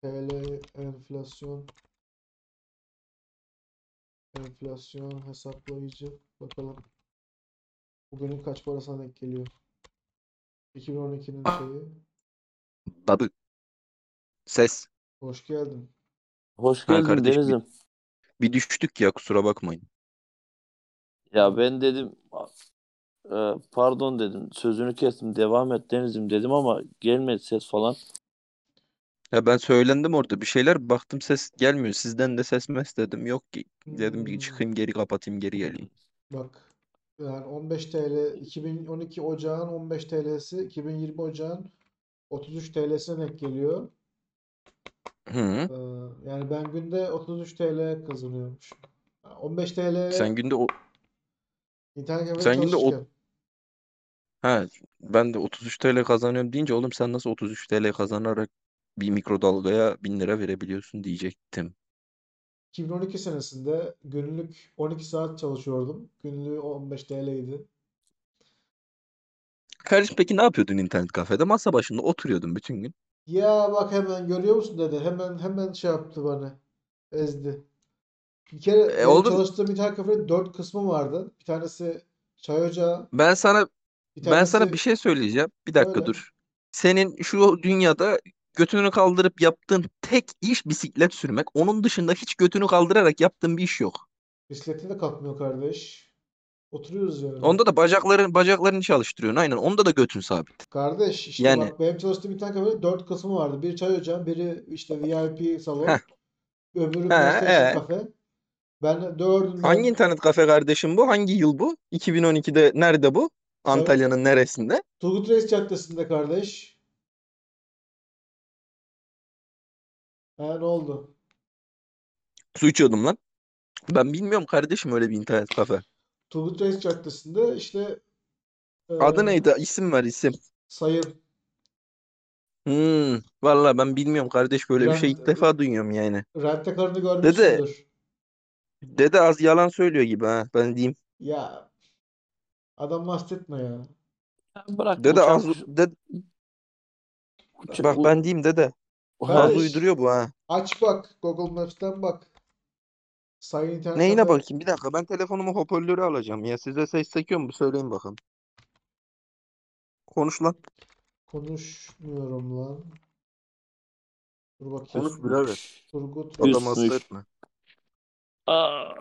TL enflasyon enflasyon hesaplayıcı bakalım. Bugünün kaç parasına denk geliyor? 2012'nin şeyi.
Tabii. Ses.
Hoş geldin.
Hoş geldin
kardeş bir,
Deniz'im.
bir düştük ya kusura bakmayın.
Ya ben dedim e, pardon dedim. Sözünü kestim. Devam et Deniz'im dedim ama gelmedi ses falan.
Ya ben söylendim orada bir şeyler baktım ses gelmiyor. Sizden de ses mes dedim. Yok ki. Dedim bir
hmm,
çıkayım geri kapatayım geri geleyim.
bak yani 15 TL 2012 ocağın 15 TL'si 2020 ocağın 33 TL'sine denk geliyor.
Hı.
Ee, yani ben günde 33 TL kazanıyormuşum. 15 TL
Sen günde o
internet kafede
sen günde o
çalışırken.
Ha ben de 33 TL kazanıyorum deyince oğlum sen nasıl 33 TL kazanarak bir mikrodalgaya 1000 lira verebiliyorsun diyecektim.
2012 senesinde günlük 12 saat çalışıyordum. Günlüğü 15 TL'ydi.
Kardeşim peki ne yapıyordun internet kafede? Masa başında oturuyordun bütün gün.
Ya bak hemen görüyor musun dedi. Hemen hemen şey yaptı bana. Ezdi. Bir kere
E
benim
oğlum
çalıştığım internet kafede 4 kısmı vardı. Bir tanesi çay ocağı,
ben sana
bir
ben sana bir
tanesi
şey söyleyeceğim. Bir dakika
söyle.
dur. Senin şu dünyada götünü kaldırıp yaptığın tek iş bisiklet sürmek. Onun dışında hiç götünü kaldırarak yaptığın bir iş yok.
Bisiklete de kalkmıyor kardeş. Oturuyoruz yani.
Onda da bacakların bacaklarını çalıştırıyorsun. Aynen. Onda da götün sabit.
Kardeş işte
Yani
bak benim çalıştığım internet kafede 4 kısmı vardı. Bir çay ocağı, biri işte VIP salon,
heh,
öbürü
he,
PlayStation
e.
kafe. Ben
Hangi
dördünden
internet kafe kardeşim bu? Hangi yıl bu? 2012'de nerede bu? Antalya'nın neresinde?
Turgut Reis Caddesi'nde kardeş. Ha ne oldu?
Su içiyordum lan. Ben bilmiyorum kardeşim öyle bir internet kafe.
Turgut Reis Caddesi'nde işte
Adı
eee,
neydi? İsim ver isim.
sayın
Hmm, vallahi ben bilmiyorum kardeş böyle bir şey ilk defa duyuyorum yani.
rent-a-car'ını
Dede,
görmüşsündür.
dede az yalan söylüyor gibi ha ben diyeyim.
Ya adam bahsetme ya.
Ya bırak
Dede
uçan
az
kuş
de,
uç,
bak
u-
ben diyeyim dede. Az
Kardeş
uyduruyor bu ha.
aç bak Google Maps'ten bak. Sayın internet
Neyine
kafe
bakayım? Bir dakika ben telefonumu hoparlöre alacağım ya. Size ses çekiyor mu? Söyleyin bakalım. Konuş lan.
konuşmuyorum lan. Dur bakayım.
Konuş birader.
Turgut
Adam
Reis
hasta etme.
Aa,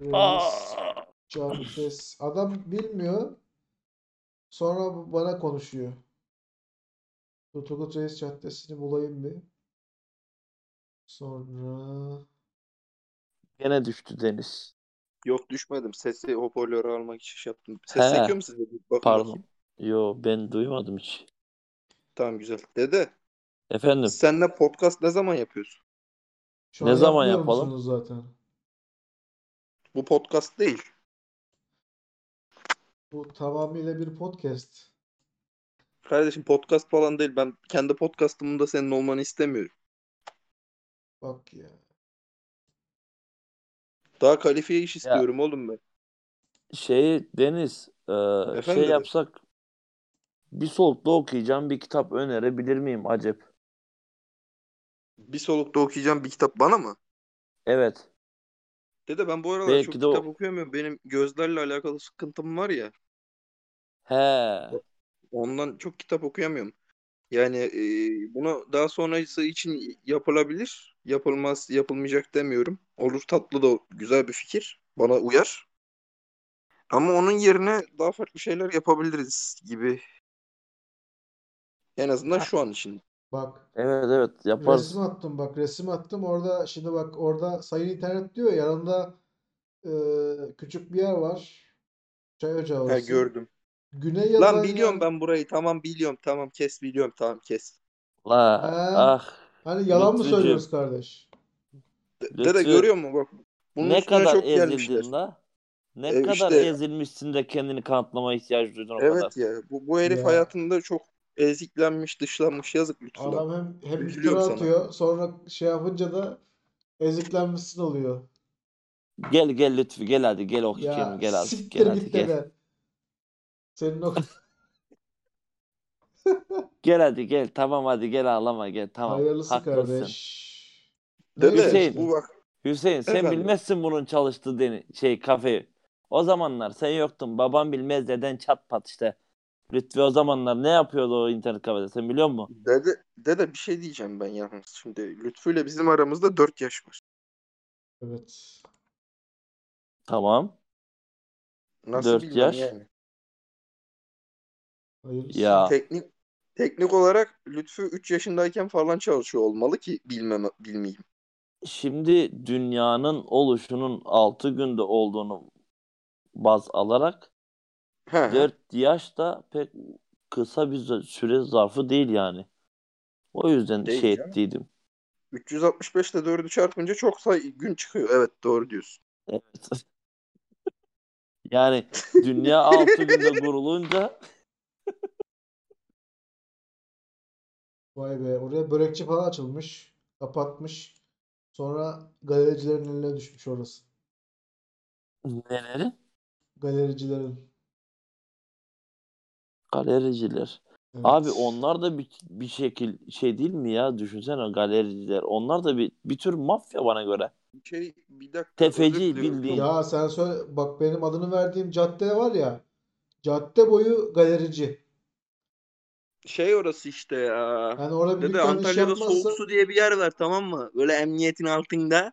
Reis
aa.
Caddesi. Adam bilmiyor. Sonra bana konuşuyor. Dur, Turgut Reis Caddesi'ni bulayım bir. Sonra
Gene düştü Deniz.
Yok düşmedim. Sesi hoparlöre almak için şey yaptım. Ses
He,
çekiyor mu size? Bakın
pardon.
bakayım.
Yo ben duymadım hiç.
Tamam güzel. Dede,
Efendim,
senle podcast ne zaman yapıyorsun?
şu
ne
an
zaman yapalım?
zaten?
Bu podcast değil.
Bu tamamıyla bir podcast.
Kardeşim podcast falan değil. Ben kendi podcastımda senin olmanı istemiyorum.
Bak ya.
Daha kalifiye iş
Ya
istiyorum oğlum ben.
şey Deniz, e, şey
Efendim dede.
yapsak bir solukta okuyacağım bir kitap önerebilir miyim acep?
Bir solukta okuyacağım bir kitap bana mı?
Evet.
Dede ben bu aralar çok
Belki de
kitap
o.
okuyamıyorum. Benim gözlerle alakalı sıkıntım var ya.
He.
Ondan çok kitap okuyamıyorum. Yani e, bunu daha sonrası için yapılabilir. Yapılmaz, yapılmayacak demiyorum. Olur tatlı da güzel bir fikir. Bana uyar. Ama onun yerine daha farklı şeyler yapabiliriz gibi En azından şu an için.
Bak
Evet evet yaparız.
resim attım bak resim attım orada şimdi bak orada sayın internet diyor ya yanında e, küçük bir yer var. Çay ocağı
Ha
orası.
gördüm.
Güney yazan
Lan biliyorum ben burayı. Tamam biliyorum. Tamam kes biliyorum. Tamam kes.
La
Ha.
ah
Hani yalan mı
Lütfücüğüm.
söylüyoruz kardeş?
De- Dede
Lütfü,
görüyor musun bak. Bunun
ne
üstüne
kadar
çok
ezildin la? Ne
E,
kadar
işte-
ezilmişsin de kendini kanıtlama ihtiyacı duydun o kadar.
Evet ya. Bu, bu herif
Ya.
hayatında çok eziklenmiş, dışlanmış. Yazık Lütfü lan.
Adam hem hem
Üzülüyorum
iftira
sana.
atıyor sonra şey yapınca da eziklenmişsin oluyor.
Gel gel Lütfü gel hadi gel okuyalım
Ya
gel hadi
siktir
gel hadi
git
gel.
dede. Senin o [LAUGHS]
Gel hadi gel tamam hadi gel ağlama gel tamam
hayırlısı
haklısın.
kardeş. Neyse
Hüseyin.
bu bak.
Hüseyin sen
Efendim?
bilmezsin bunun çalıştığı deni şey kafeyi. O zamanlar sen yoktun babam bilmez deden çat pat işte. Lütfü o zamanlar ne yapıyordu o internet kafede sen biliyor musun?
Dede, dede bir şey diyeceğim ben yalnız. Şimdi Lütfü'yle bizim aramızda 4 yaş var.
Evet.
Tamam.
Nasıl
Dört
bilmem
yaş.
yani.
Hayırlısı.
Ya
Teknik teknik olarak Lütfü 3 yaşındayken falan çalışıyor olmalı ki bilmem bilmeyeyim.
şimdi dünyanın oluşunun 6 günde olduğunu baz alarak
He, he.
4 yaş da pek kısa bir süre zarfı değil yani. O yüzden
Değil
şey
canım.
ettiydim.
365 ile 4'ü çarpınca çok say gün çıkıyor. Evet doğru diyorsun.
Evet. [LAUGHS] Yani dünya 6 günde kurulunca [LAUGHS]
Vay be oraya börekçi falan açılmış. Kapatmış. Sonra galericilerin eline düşmüş orası.
neleri?
Galericilerin.
Galericiler.
Evet.
Abi onlar da bir, bir şekil şey değil mi ya? Düşünsene galericiler. Onlar da bir, bir tür mafya bana göre.
Şey bir dakika
Tefeci bildiğin.
Ya sen söyle bak benim adını verdiğim cadde var ya. Cadde boyu galerici.
Şey orası işte ya.
Yani orada bir
Dede
dükkan iş
Antalya'da
yapmazsa
Soğuk Su diye bir yer var tamam mı? Böyle emniyetin altında.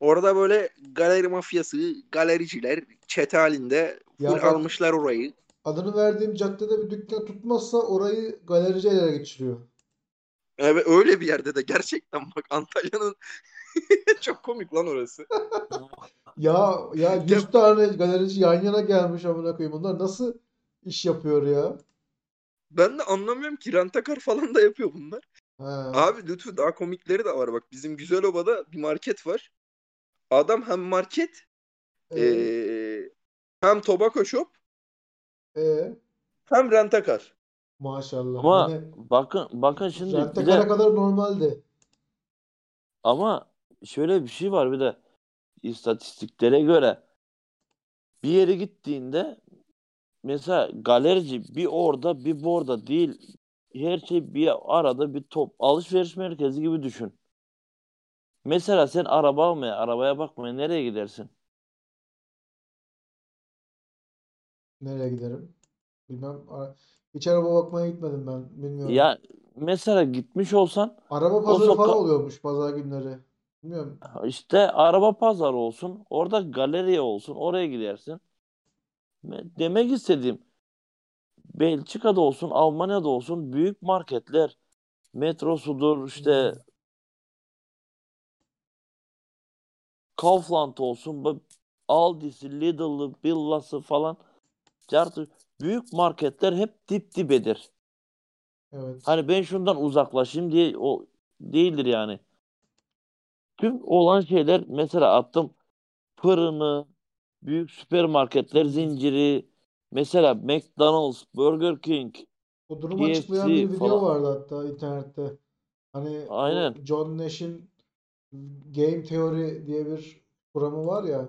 Orada böyle galeri mafyası, galericiler çete halinde
Ya
full
bak-
almışlar orayı.
adını verdiğim caddede bir dükkan tutmazsa orayı galerici ele geçiriyor.
Evet öyle bir yerde de gerçekten bak Antalya'nın [LAUGHS] çok komik lan orası. [LAUGHS]
Ya ya 100 tane galerici yan yana gelmiş amına koyayım. Bunlar nasıl iş yapıyor ya?
Ben de anlamıyorum ki rentakar falan da yapıyor bunlar.
Ha.
Abi lütfen daha komikleri de var bak. Bizim Güzeloba'da bir market var. Adam hem market
Ee,
eee, hem tobacco shop
ee,
hem rentakar.
maşallah.
Ama
Hani
bakın bakın şimdi bir
rentekara
de
kadar normaldi.
ama şöyle bir şey var bir de istatistiklere göre bir yere gittiğinde mesela galerici bir orada bir burada değil her şey bir arada bir top alışveriş merkezi gibi düşün. Mesela sen araba almaya, arabaya bakmaya nereye gidersin?
Nereye giderim? Bilmem. Hiç araba bakmaya gitmedim ben. Bilmiyorum.
Ya mesela gitmiş olsan
Araba pazarı
soka-
falan oluyormuş pazar günleri. Bilmiyorum.
işte araba pazarı olsun, orada galeriye olsun, oraya gidersin. Me- Demek istediğim Belçika'da olsun, Almanya'da olsun büyük marketler, metrosudur, işte Kaufland olsun, Aldi'si, Lidl'ı, Billa'sı falan. Cartı- Büyük marketler hep dip dibedir.
Evet.
Hani ben şundan uzaklaşayım diye o değildir yani. Tüm olan şeyler mesela attım fırını, büyük süpermarketler zinciri, mesela McDonald's, Burger King.
Bu durumu açıklayan
KFC
bir video
falan.
vardı hatta internette. Hani
Aynen.
John Nash'in Game Theory diye bir kuramı var ya.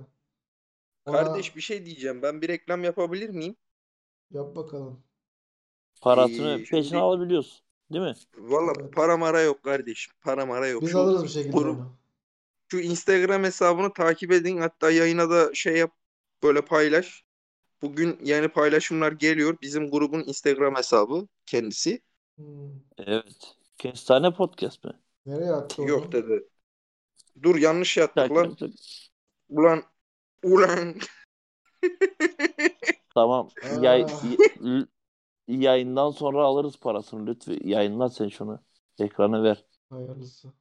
Ona
Kardeş bir şey diyeceğim. Ben bir reklam yapabilir miyim?
yap bakalım.
Parasını
Ee,
peşine
şimdi-
alabiliyorsun. Değil mi?
Valla
Evet.
para mara yok kardeşim. Para mara yok.
Biz
Şu,
alırız bir şekilde
grup-
onu.
Şu Instagram hesabını takip edin. Hatta yayına da şey yap böyle paylaş. Bugün yeni paylaşımlar geliyor. Bizim grubun Instagram hesabı kendisi.
Hmm.
Evet. Kestane podcast mi?
Nereye attı onu?
Yok dedi. Dur yanlış yaptık
Takip
lan. Ulan ulan [LAUGHS]
Tamam. Yay, yayından sonra alırız parasını lütfen. Yayınla sen şunu. Ekranı ver.
Hayırlısı.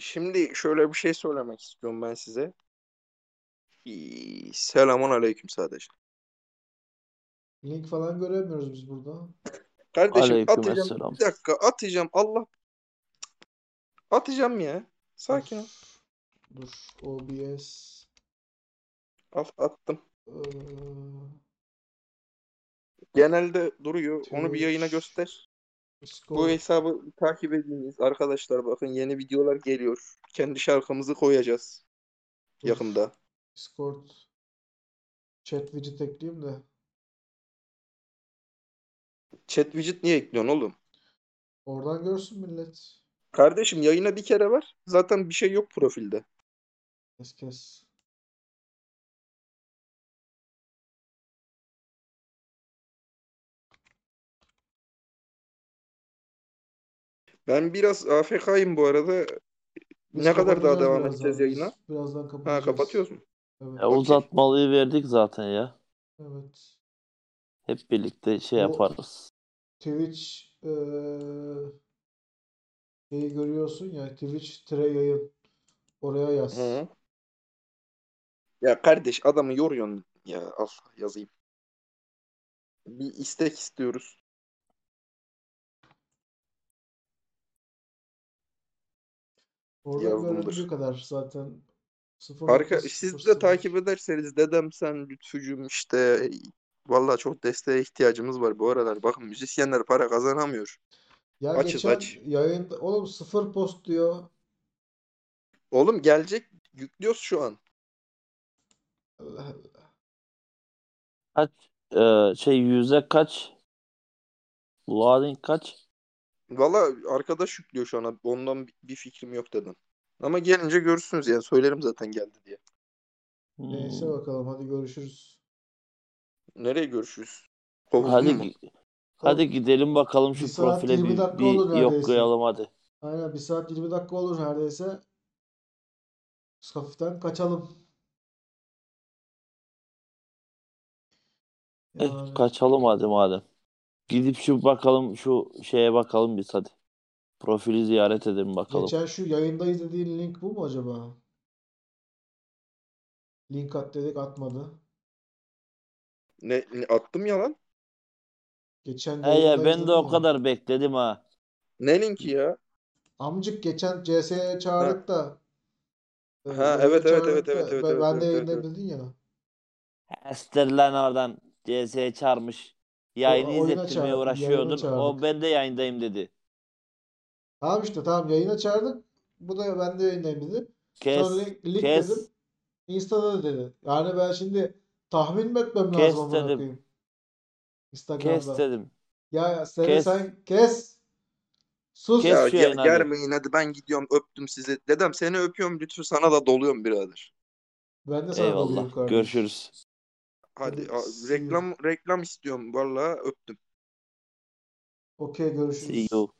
Şimdi şöyle bir şey söylemek istiyorum ben size. İyi, Selamun aleyküm sadece.
Link falan göremiyoruz biz burada.
Kardeşim
Aleyküm
atacağım.
esselam.
Bir dakika atacağım. Allah. Atacağım ya. Sakin ol.
Dur. OBS.
Al attım.
Ee,
Genelde duruyor. Onu bir yayına
Twitch.
Göster. Bu hesabı takip ediniz. Arkadaşlar bakın yeni videolar geliyor. Kendi şarkımızı koyacağız.
Dur.
Yakında.
Discord. Chat widget ekleyeyim de.
Chat widget niye ekliyorsun oğlum?
Oradan görsün millet.
Kardeşim yayına bir kere var. Zaten bir şey yok profilde.
Kes kes.
Ben biraz AFK'yim bu arada.
Biz
Ne kadar daha devam
birazdan.
edeceğiz yayına?
Birazdan
Ha
kapatacağız.
kapatıyoruz mu?
Evet.
Ya uzatmalıyı verdik zaten ya.
Evet.
Hep birlikte şey
Bu-
yaparız.
Twitch eee şeyi görüyorsun ya Twitch tire yayın. Oraya yaz.
Hı. Ya kardeş adamı yoruyorsun ya. Al yazayım. Bir istek istiyoruz.
Orada kadar zaten.
Arka,
0.00.
siz de takip ederseniz dedem sen Lütfücüm işte vallahi çok desteğe ihtiyacımız var bu aralar. Bakın müzisyenler para kazanamıyor.
Ya
Açız,
geçen
aç.
yayında oğlum sıfır post diyor.
Oğlum gelecek yüklüyoruz şu an.
Allah Allah.
Kaç e, şey yüzde kaç? Loading kaç?
Vallahi arkadaş yüklüyor şu an. Ondan bir- fikrim yok dedim. Ama gelince görürsünüz yani söylerim zaten geldi diye.
Neyse
Hmm.
bakalım hadi görüşürüz.
Nereye görüşürüz? Kovuldun
Hadi
mu?
hadi gidelim bakalım şu
Bir
profile
20
bir, bir yoklayalım hadi.
Aynen bir saat 20 dakika olur neredeyse. Hafiften kaçalım.
Eh,
Yani
kaçalım hadi madem. Gidip şu bakalım şu şeye bakalım biz hadi. Profili ziyaret edelim bakalım.
geçen şu yayındayız dediğin link bu mu acaba? Link at dedik atmadı.
Ne, ne- attım ya lan.
Geçen
He ya ben de o kadar bekledim ha.
Ne linki ya?
Amcık geçen CS'ye çağırdık da. e,
Ha, evet, evet, evet,
da
evet, evet,
ben,
evet,
ben
evet,
de
evet,
yayındayım
evet.
ya.
Ester lan oradan. CS'ye çağırmış. Yayını
O-
izlettirmeye uğraşıyordun. O ben de yayındayım dedi.
Tamam işte tamam yayına çağırdık. Bu da ben de yayındayım dedi.
Kes,
Sonra link, link
kes,
dedim. Insta'da da dedi. Yani ben şimdi tahmin mi etmem
Kes
lazım
dedim. kes
Instagram'da.
dedim.
Ya, ya seni
Kes.
sen kes. Sus.
Kes
Ya
hadi.
germeyin hadi ben gidiyorum öptüm sizi. Dedem seni öpüyorum Lütfü sana da doluyorum birader.
Ben de sana doluyum
Eyvallah.
kardeş.
Görüşürüz.
Hadi a-
see
reklam reklam istiyorum vallahi öptüm.
Okey
See
görüşürüz.
you.